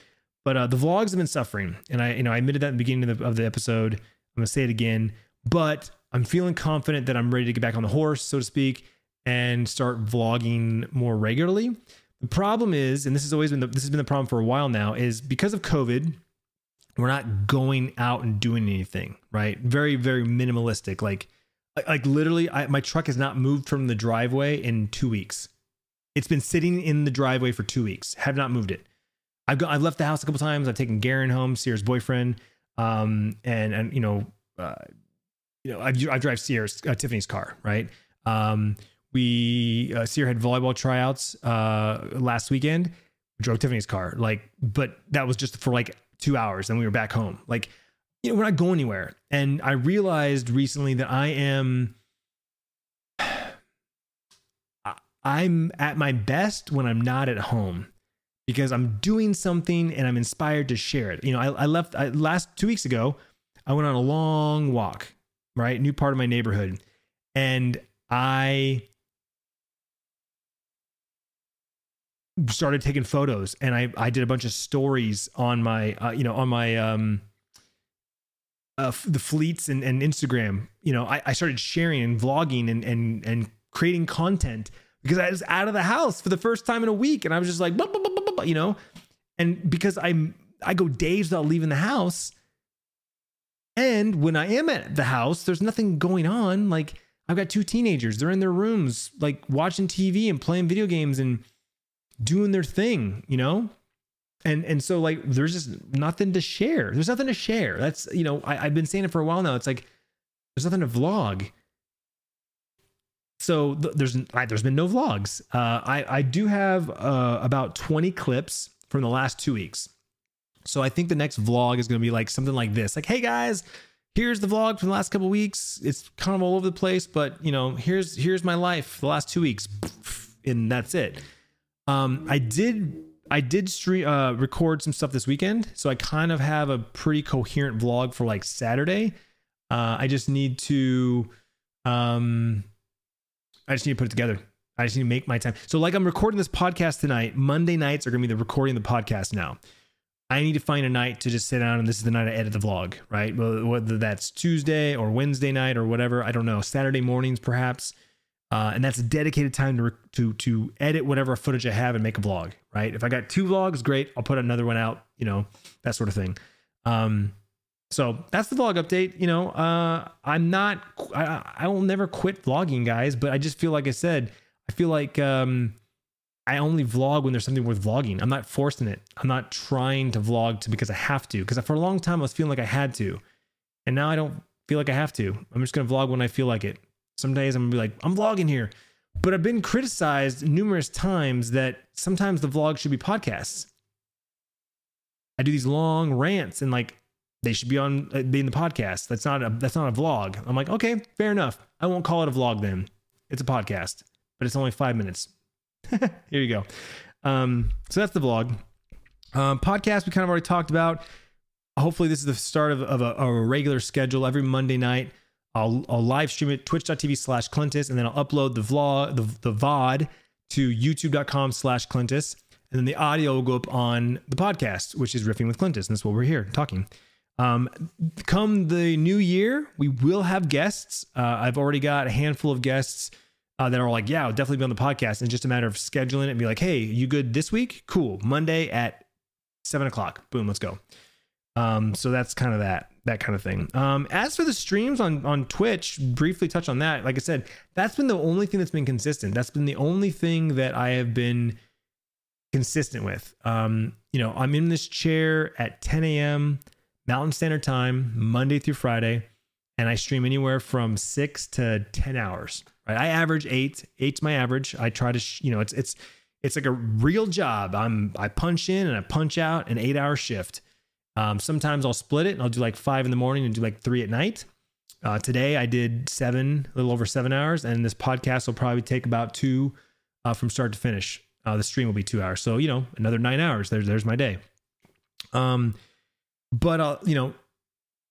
S1: But uh, the vlogs have been suffering, and I you know I admitted that in the beginning of the, of the episode. I'm going to say it again, but I'm feeling confident that I'm ready to get back on the horse, so to speak, and start vlogging more regularly. The problem is, and this has always been the, this has been the problem for a while now, is because of COVID, we're not going out and doing anything, right? Very, very minimalistic. Like, like literally, I, my truck has not moved from the driveway in two weeks. It's been sitting in the driveway for two weeks. Have not moved it. I've got, I've left the house a couple times. I've taken Garen home, Sierra's boyfriend um, and and you know, uh, you know, I, I drive Sierra's uh, Tiffany's car, right? Um, we uh, Sierra had volleyball tryouts uh, last weekend. We drove Tiffany's car, like, but that was just for like two hours, and we were back home. Like, you know, we're not going anywhere. And I realized recently that I am. [sighs] I'm at my best when I'm not at home because I'm doing something and I'm inspired to share it. You know, I, I left I, last two weeks ago, I went on a long walk, right? New part of my neighborhood. And I started taking photos and I, I did a bunch of stories on my, uh, you know, on my, um, uh, the fleets and, and Instagram, you know, I, I started sharing and vlogging and, and, and creating content because I was out of the house for the first time in a week. And I was just like, you know, and because I'm I go days without leaving the house. And when I am at the house, there's nothing going on. Like I've got two teenagers, they're in their rooms, like watching TV and playing video games and doing their thing, you know? And and so like there's just nothing to share. There's nothing to share. That's you know, I, I've been saying it for a while now. It's like there's nothing to vlog. So th- there's there's been no vlogs. Uh, I I do have uh, about 20 clips from the last two weeks. So I think the next vlog is going to be like something like this. Like, hey guys, here's the vlog from the last couple weeks. It's kind of all over the place, but you know, here's here's my life the last two weeks, [sniffs] and that's it. Um, I did I did stream uh, record some stuff this weekend, so I kind of have a pretty coherent vlog for like Saturday. Uh, I just need to um I just need to put it together. I just need to make my time. So, like, I'm recording this podcast tonight. Monday nights are going to be the recording of the podcast now. I need to find a night to just sit down and this is the night I edit the vlog, right? Whether that's Tuesday or Wednesday night or whatever, I don't know. Saturday mornings perhaps, uh, and that's a dedicated time to to to edit whatever footage I have and make a vlog, right? If I got two vlogs, great. I'll put another one out, you know, that sort of thing. Um, so that's the vlog update. You know, uh, I'm not, I, I will never quit vlogging, guys, but I just feel like I said, I feel like um, I only vlog when there's something worth vlogging. I'm not forcing it. I'm not trying to vlog to because I have to. Because for a long time I was feeling like I had to, and now I don't feel like I have to. I'm just gonna vlog when I feel like it. Some days I'm gonna be like, I'm vlogging here, but I've been criticized numerous times that sometimes the vlog should be podcasts. I do these long rants and like they should be on uh, be in the podcast. That's not a that's not a vlog. I'm like, okay, fair enough. I won't call it a vlog then. It's a podcast, but it's only five minutes. [laughs] Here you go. Um, so that's the vlog. Um, podcast we kind of already talked about. Hopefully, this is the start of, of a, a, regular schedule. Every Monday night, I'll, I'll live stream it twitch.tv slash Clintus, and then I'll upload the vlog, the, the VOD to youtube.com slash Clintus. And then the audio will go up on the podcast, which is Riffing with Clintus. And that's what we're here talking. Um, come the new year, we will have guests. Uh, I've already got a handful of guests uh, that are like, yeah, I'll definitely be on the podcast. And just a matter of scheduling it and be like, hey, you good this week? Cool. Monday at seven o'clock. Boom, let's go. Um, so that's kind of that that kind of thing. Um, as for the streams on on Twitch, briefly touch on that. Like I said, that's been the only thing that's been consistent. That's been the only thing that I have been consistent with. Um, you know, I'm in this chair at 10 a.m. Mountain Standard Time, Monday through Friday, and I stream anywhere from six to 10 hours. Right. I average eight. Eight's my average. I try to, sh- you know, it's, it's, it's like a real job. I'm, I punch in and I punch out an eight hour shift. Um, sometimes I'll split it and I'll do like five in the morning and do like three at night. Uh, today I did seven, a little over seven hours, and this podcast will probably take about two uh, from start to finish. Uh, the stream will be two hours, so you know another nine hours. There's there's my day. Um, but uh, you know,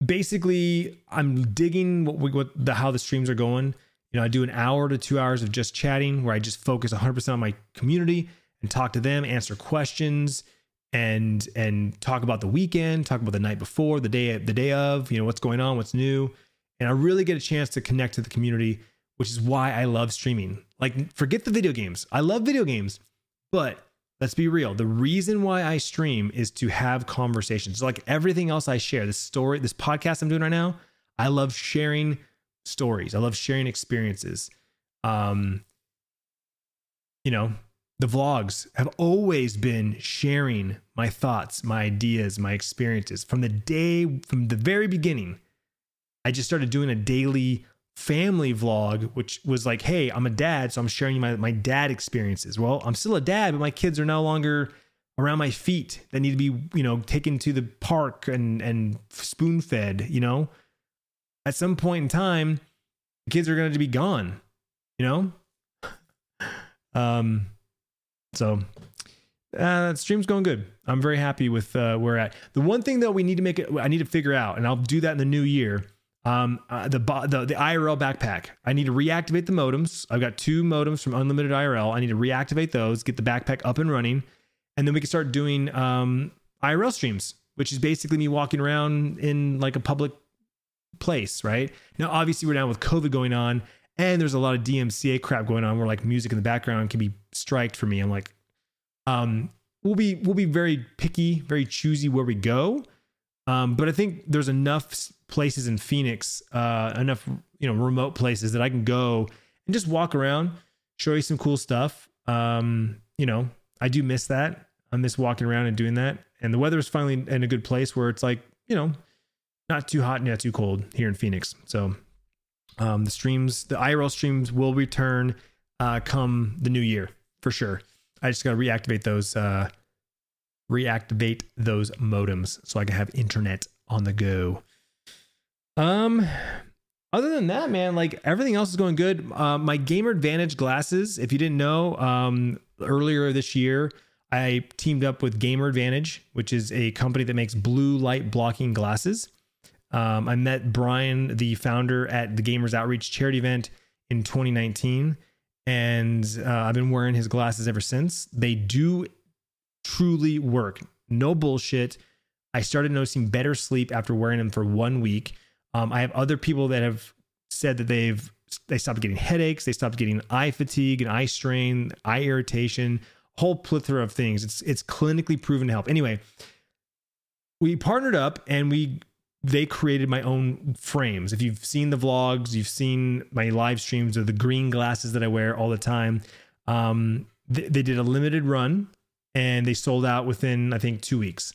S1: basically, I'm digging what we, what the how the streams are going. You know, I do an hour to two hours of just chatting where I just focus 100% on my community and talk to them, answer questions, and and talk about the weekend, talk about the night before, the day the day of, you know, what's going on, what's new, and I really get a chance to connect to the community, which is why I love streaming. Like, forget the video games. I love video games, but let's be real. The reason why I stream is to have conversations. Like everything else I share, this story, this podcast I'm doing right now, I love sharing stories. I love sharing experiences. Um, you know, the vlogs have always been sharing my thoughts, my ideas, my experiences from the day, from the very beginning. I just started doing a daily family vlog, which was like, hey, I'm a dad, so I'm sharing my, my dad experiences. Well, I'm still a dad, but my kids are no longer around my feet that need to be, you know, taken to the park and and spoon fed, you know. At some point in time, the kids are going to be gone, you know? [sighs] um so uh, stream's going good. I'm very happy with uh, where we're at. The one thing that we need to make it, I need to figure out, and I'll do that in the new year, um, uh, the, the the IRL backpack. I need to reactivate the modems. I've got two modems from Unlimited IRL. I need to reactivate those, get the backpack up and running, and then we can start doing um, IRL streams, which is basically me walking around in like a public place, right? Now, obviously, we're down with COVID going on, and there's a lot of DMCA crap going on where like music in the background can be striked for me. I'm like, um, we'll be we'll be very picky, very choosy where we go. Um, but I think there's enough places in Phoenix, uh, enough you know remote places that I can go and just walk around, show you some cool stuff. Um, you know, I do miss that. I miss walking around and doing that. And the weather is finally in a good place where it's like you know, not too hot, and not too cold here in Phoenix. So um, the streams, the IRL streams will return uh, come the new year for sure. I just got to reactivate those. Uh, reactivate those modems so I can have internet on the go. Um, other than that, man, like everything else is going good. Uh, my Gamer Advantage glasses, if you didn't know, um, earlier this year, I teamed up with Gamer Advantage, which is a company that makes blue light blocking glasses. Um, I met Brian, the founder, at the Gamers Outreach charity event in 2019, and uh, I've been wearing his glasses ever since. They do truly work. No bullshit. I started noticing better sleep after wearing them for one week. Um, I have other people that have said that they've they stopped getting headaches, they stopped getting eye fatigue and eye strain, eye irritation, whole plethora of things. It's it's clinically proven to help. Anyway, we partnered up and we they created my own frames. If you've seen the vlogs, you've seen my live streams of the green glasses that I wear all the time. Um, they, they did a limited run and they sold out within I think two weeks.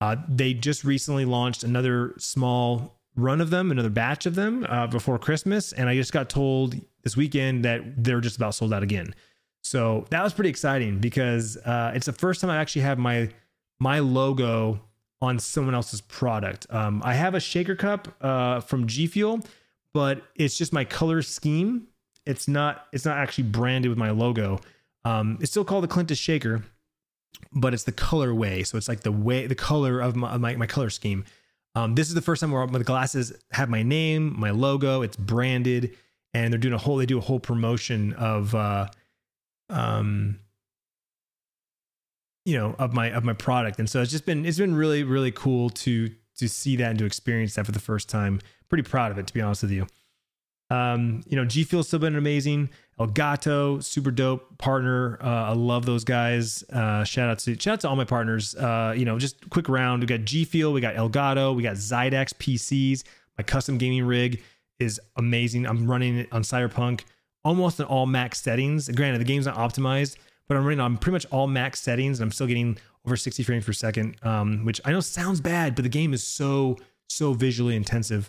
S1: Uh, they just recently launched another small run of them, another batch of them uh, before Christmas, and I just got told this weekend that they're just about sold out again. So that was pretty exciting because uh, it's the first time I actually have my my logo on someone else's product. Um, I have a shaker cup uh, from G Fuel, but it's just my color scheme. It's not it's not actually branded with my logo. Um, it's still called the Clintus Shaker, but it's the colorway. So it's like the way the color of my my, my color scheme. Um, this is the first time where the glasses have my name, my logo. It's branded, and they're doing a whole they do a whole promotion of uh, um you know of my of my product and so it's just been it's been really really cool to to see that and to experience that for the first time pretty proud of it to be honest with you um you know g fuel's still been amazing elgato super dope partner. Uh, i love those guys. Uh shout out to shout out to all my partners. Uh you know just quick round. We got g fuel we got elgato we got Xidax pcs my custom gaming rig is amazing. I'm running it on cyberpunk almost in all max settings. Granted the game's not optimized but I'm running on pretty much all max settings and I'm still getting over 60 frames per second, um, which I know sounds bad, but the game is so, so visually intensive.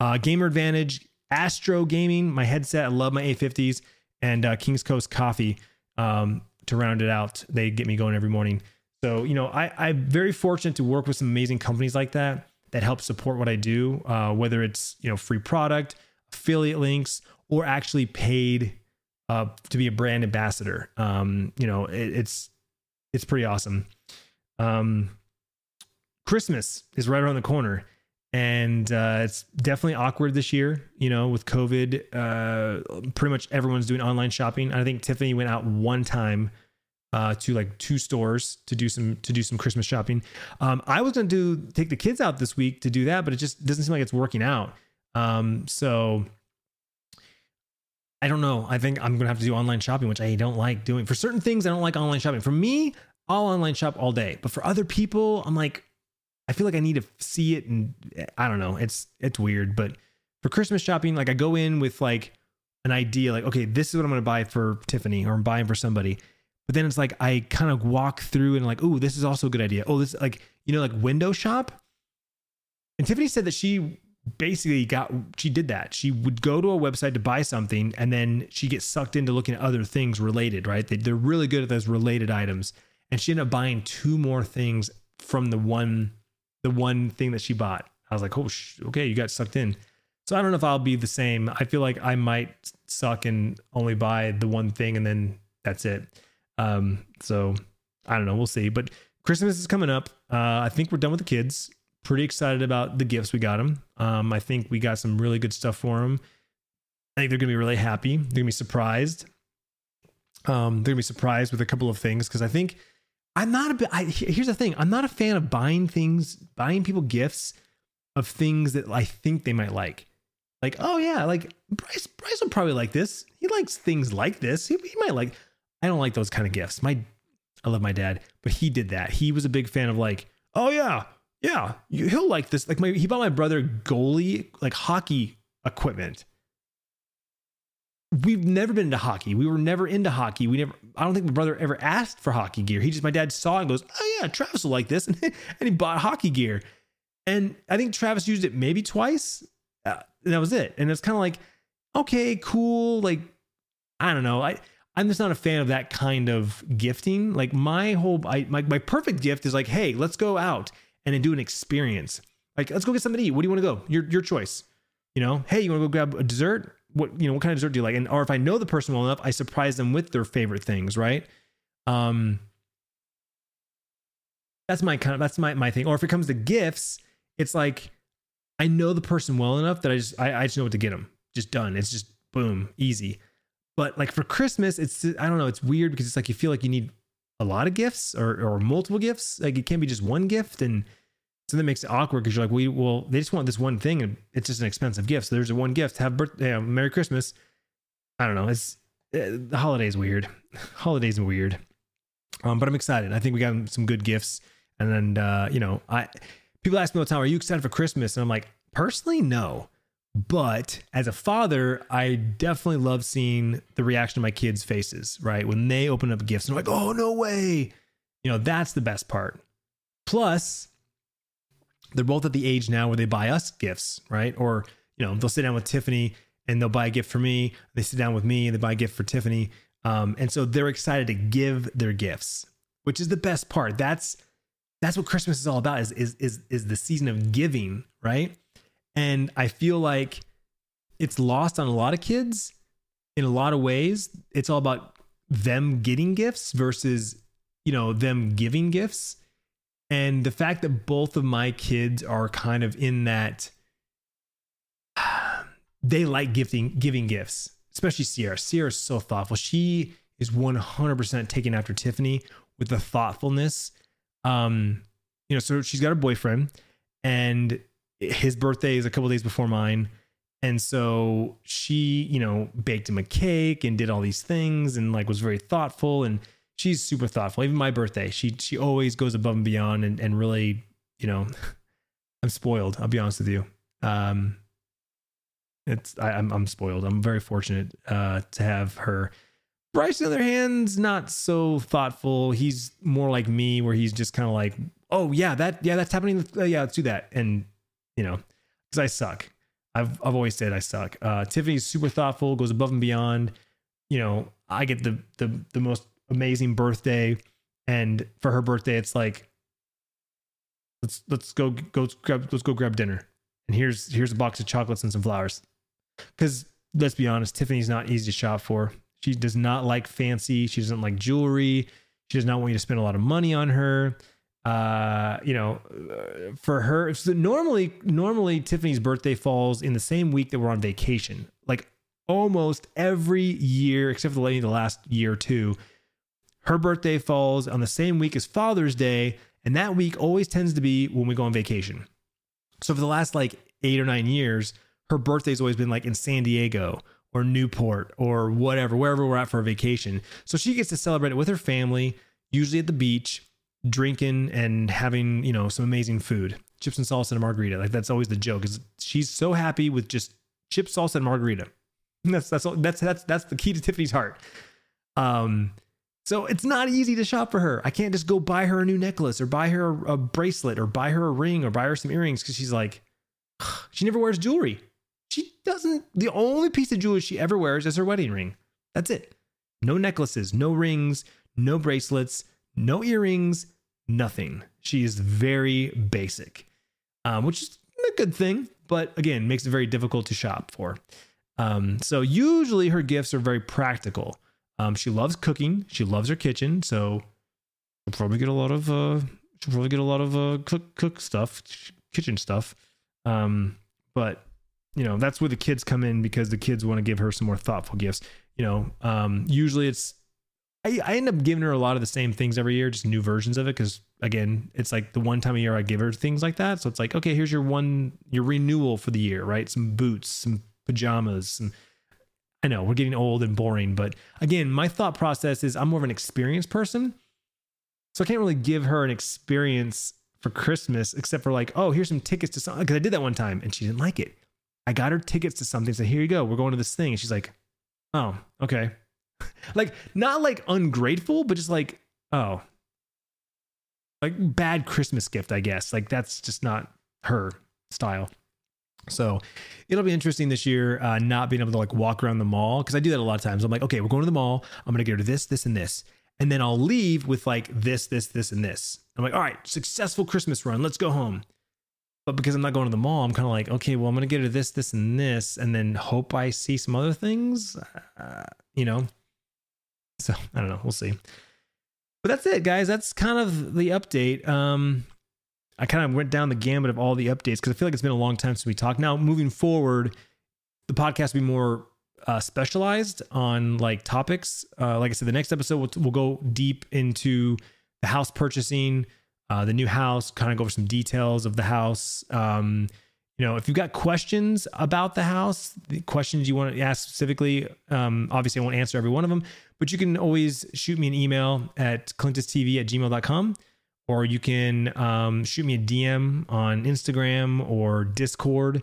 S1: Uh, Gamer Advantage, Astro Gaming, my headset, I love my A50s, and uh, King's Coast Coffee um, to round it out. They get me going every morning. So, you know, I, I'm very fortunate to work with some amazing companies like that that help support what I do, uh, whether it's, you know, free product, affiliate links, or actually paid uh, to be a brand ambassador. Um, you know, it, it's it's pretty awesome. Um, Christmas is right around the corner, and uh, it's definitely awkward this year. You know, with COVID, uh, pretty much everyone's doing online shopping. I think Tiffany went out one time uh, to like two stores to do some to do some Christmas shopping. Um, I was gonna do take the kids out this week to do that, but it just doesn't seem like it's working out. Um, so I don't know. I think I'm gonna have to do online shopping, which I don't like doing. For certain things, I don't like online shopping. For me, I'll online shop all day. But for other people, I'm like, I feel like I need to see it, and I don't know. It's it's weird. But for Christmas shopping, like I go in with like an idea, like okay, this is what I'm gonna buy for Tiffany, or I'm buying for somebody. But then it's like I kind of walk through and like, oh, this is also a good idea. Oh, this like you know like window shop. And Tiffany said that she basically got she did that she would go to a website to buy something and then she gets sucked into looking at other things related right they, they're really good at those related items and she ended up buying two more things from the one the one thing that she bought i was like oh sh- okay you got sucked in so i don't know if i'll be the same i feel like i might suck and only buy the one thing and then that's it um so i don't know we'll see but christmas is coming up uh i think we're done with the kids pretty excited about the gifts we got them. Um, I think we got some really good stuff for them. I think they're gonna be really happy. They're gonna be surprised. Um, they're gonna be surprised with a couple of things because I think I'm not a. Here's the thing: I'm not a fan of buying things, buying people gifts of things that I think they might like. Like, oh yeah, like Bryce. Bryce will probably like this. He likes things like this. He, he might like. I don't like those kind of gifts. My, I love my dad, but he did that. He was a big fan of like, oh yeah, yeah, he'll like this. Like my, he bought my brother goalie, like hockey equipment. We've never been into hockey. We were never into hockey. We never. I don't think my brother ever asked for hockey gear. He just my dad saw and goes, "Oh yeah, Travis will like this," and, [laughs] and he bought hockey gear. And I think Travis used it maybe twice. Uh, and that was it. And it's kind of like, okay, cool. Like, I don't know. I I'm just not a fan of that kind of gifting. Like my whole, I, my my perfect gift is like, hey, let's go out and do an experience. Like, let's go get something to eat. What do you want to go? Your your choice. You know, hey, you want to go grab a dessert? What you know, what kind of dessert do you like? And or if I know the person well enough, I surprise them with their favorite things, right? Um that's my kind of that's my my thing. Or if it comes to gifts, it's like I know the person well enough that I just I, I just know what to get them. Just done. It's just boom, easy. But like for Christmas, it's I don't know, it's weird because it's like you feel like you need a lot of gifts or, or multiple gifts. Like it can't be just one gift. And So that makes it awkward because you're like, we well, they just want this one thing and it's just an expensive gift. So there's a one gift. Have birthday, uh, Merry Christmas. I don't know. It's uh, the holiday's weird. [laughs] Holidays are weird. Um, but I'm excited. I think we got some good gifts. And then uh, you know, I people ask me all the time, "Are you excited for Christmas?" And I'm like, personally, no. But as a father, I definitely love seeing the reaction of my kids' faces. Right when they open up gifts and they're like, "Oh no way!" You know, that's the best part. Plus, they're both at the age now where they buy us gifts, right? Or you know, they'll sit down with Tiffany and they'll buy a gift for me. They sit down with me and they buy a gift for Tiffany. Um, and so they're excited to give their gifts, which is the best part. That's that's what Christmas is all about is is is is the season of giving, right? And I feel like it's lost on a lot of kids in a lot of ways. It's all about them getting gifts versus, you know, them giving gifts. And the fact that both of my kids are kind of in that [sighs] they like gifting giving gifts, especially Sierra. Sierra is so thoughtful. She is 100% taken after Tiffany with the thoughtfulness. Um, you know, so she's got a boyfriend and his birthday is a couple days before mine. And so she, you know, baked him a cake and did all these things and like was very thoughtful and she's super thoughtful. Even my birthday, she she always goes above and beyond and, and really, you know, [laughs] I'm spoiled. I'll be honest with you. Um, it's I, am I'm, I'm spoiled. I'm very fortunate uh, to have her. Bryce, on the other hand, not so thoughtful. He's more like me, where he's just kind of like, "Oh yeah, that yeah, that's happening. Uh, yeah, let's do that." And you know, because I suck. I've I've always said I suck. Uh, Tiffany's super thoughtful, goes above and beyond. You know, I get the the the most amazing birthday, and for her birthday, it's like, let's let's go go grab let's go grab dinner, and here's here's a box of chocolates and some flowers. Because let's be honest, Tiffany's not easy to shop for. She does not like fancy. She doesn't like jewelry. She does not want you to spend a lot of money on her. Uh, you know, uh, for her, so normally, normally Tiffany's birthday falls in the same week that we're on vacation. Like almost every year, except for the last year or two, her birthday falls on the same week as Father's Day, and that week always tends to be when we go on vacation. So for the last like eight or nine years, her birthday's always been like in San Diego or Newport or whatever, wherever we're at for a vacation. So she gets to celebrate it with her family, usually at the beach, drinking and having, you know, some amazing food. Chips and salsa and a margarita. Like that's always the joke is she's so happy with just chips, salsa, and margarita. [laughs] That's that's that's that's that's the key to Tiffany's heart. Um so it's not easy to shop for her. I can't just go buy her a new necklace or buy her a, bracelet or buy her a ring or buy her some earrings because she's like, [sighs] she never wears jewelry. She doesn't, the only piece of jewelry she ever wears is her wedding ring. That's it. No necklaces, no rings, no bracelets, no earrings, nothing. She is very basic, um, which is a good thing, but again, makes it very difficult to shop for. Um, so usually her gifts are very practical. Um, she loves cooking. She loves her kitchen. So she'll probably get a lot of, uh, she'll probably get a lot of, uh, cook, cook stuff, kitchen stuff. Um, but you know that's where the kids come in because the kids want to give her some more thoughtful gifts you know um, usually it's I, I end up giving her a lot of the same things every year just new versions of it because again it's like the one time a year i give her things like that so it's like okay here's your one your renewal for the year right some boots some pajamas and i know we're getting old and boring but again my thought process is i'm more of an experienced person so i can't really give her an experience for christmas except for like oh here's some tickets to something because i did that one time and she didn't like it I got her tickets to something. So here you go. We're going to this thing. And she's like, oh, okay. [laughs] like, not like ungrateful, but just like, oh, like bad Christmas gift, I guess. Like, that's just not her style. So it'll be interesting this year, uh, not being able to like walk around the mall because I do that a lot of times. I'm like, okay, we're going to the mall. I'm gonna get her this, this, and this, and then I'll leave with like this, this, this, and this. I'm like, all right, successful Christmas run. Let's go home. But because I'm not going to the mall, I'm kind of like, okay, well, I'm going to get her this, this, and this, and then hope I see some other things, uh, you know? So I don't know. We'll see. But that's it, guys. That's kind of the update. Um, I kind of went down the gambit of all the updates because I feel like it's been a long time since we talked. Now, moving forward, the podcast will be more uh, specialized on like topics. Uh, like I said, the next episode we'll, we'll go deep into the house purchasing, uh, the new house, kind of go over some details of the house. Um, you know, if you've got questions about the house, the questions you want to ask specifically, um, obviously I won't answer every one of them, but you can always shoot me an email at clintustv at gmail.com or you can um, shoot me a DM on Instagram or Discord.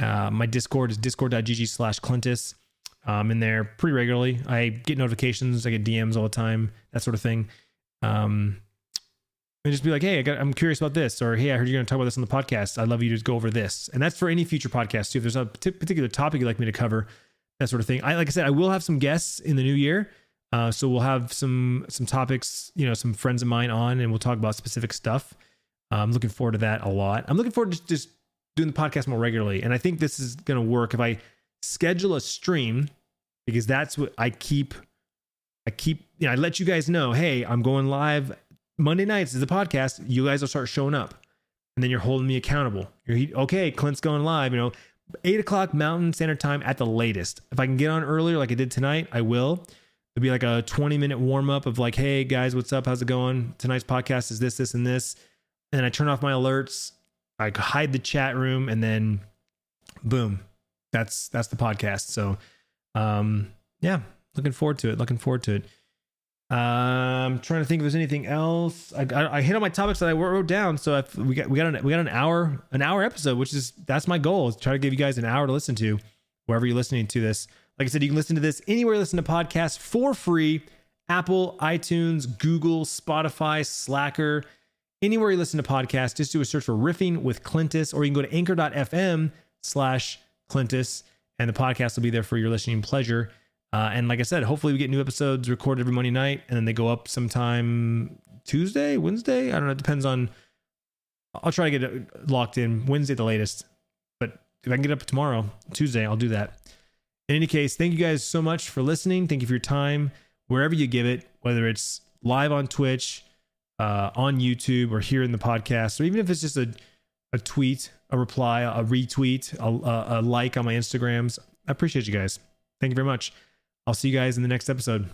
S1: Uh, my Discord is discord.gg slash Clintus. I'm in there pretty regularly. I get notifications, I get DMs all the time, that sort of thing. Um, and just be like, hey, I got, I'm curious about this, or hey, I heard you're going to talk about this on the podcast. I'd love you to go over this, and that's for any future podcast too. If there's a particular topic you'd like me to cover, that sort of thing. I like I said, I will have some guests in the new year, uh, so we'll have some some topics, you know, some friends of mine on, and we'll talk about specific stuff. Uh, I'm looking forward to that a lot. I'm looking forward to just doing the podcast more regularly, and I think this is going to work if I schedule a stream because that's what I keep. I keep, you know, I let you guys know, hey, I'm going live Monday nights is the podcast. You guys will start showing up, and then you're holding me accountable. You're okay. Clint's going live. You know, eight o'clock Mountain Standard Time at the latest. If I can get on earlier, like I did tonight, I will. It'll be like a 20 minute warm up of like, hey guys, what's up? How's it going? Tonight's podcast is this, this, and this. And I turn off my alerts. I hide the chat room, and then boom, that's that's the podcast. So, um, yeah, looking forward to it. Looking forward to it. Um, trying to think if there's anything else. I, I, I hit on my topics that I wrote down. So if we got we got an, we got an hour an hour episode, which is that's my goal. Is try to give you guys an hour to listen to wherever you're listening to this. Like I said, you can listen to this anywhere listen to podcasts for free. Apple, iTunes, Google, Spotify, Slacker, anywhere you listen to podcasts. Just do a search for riffing with Clintus, or you can go to anchor.fm slash Clintus, and the podcast will be there for your listening pleasure. Uh, and like I said, hopefully we get new episodes recorded every Monday night, and then they go up sometime Tuesday, Wednesday. I don't know. It depends on. I'll try to get it locked in Wednesday at the latest, but if I can get up tomorrow, Tuesday, I'll do that. In any case, thank you guys so much for listening. Thank you for your time, wherever you give it, whether it's live on Twitch, uh, on YouTube, or here in the podcast, or even if it's just a a tweet, a reply, a retweet, a, a, a like on my Instagrams. I appreciate you guys. Thank you very much. I'll see you guys in the next episode.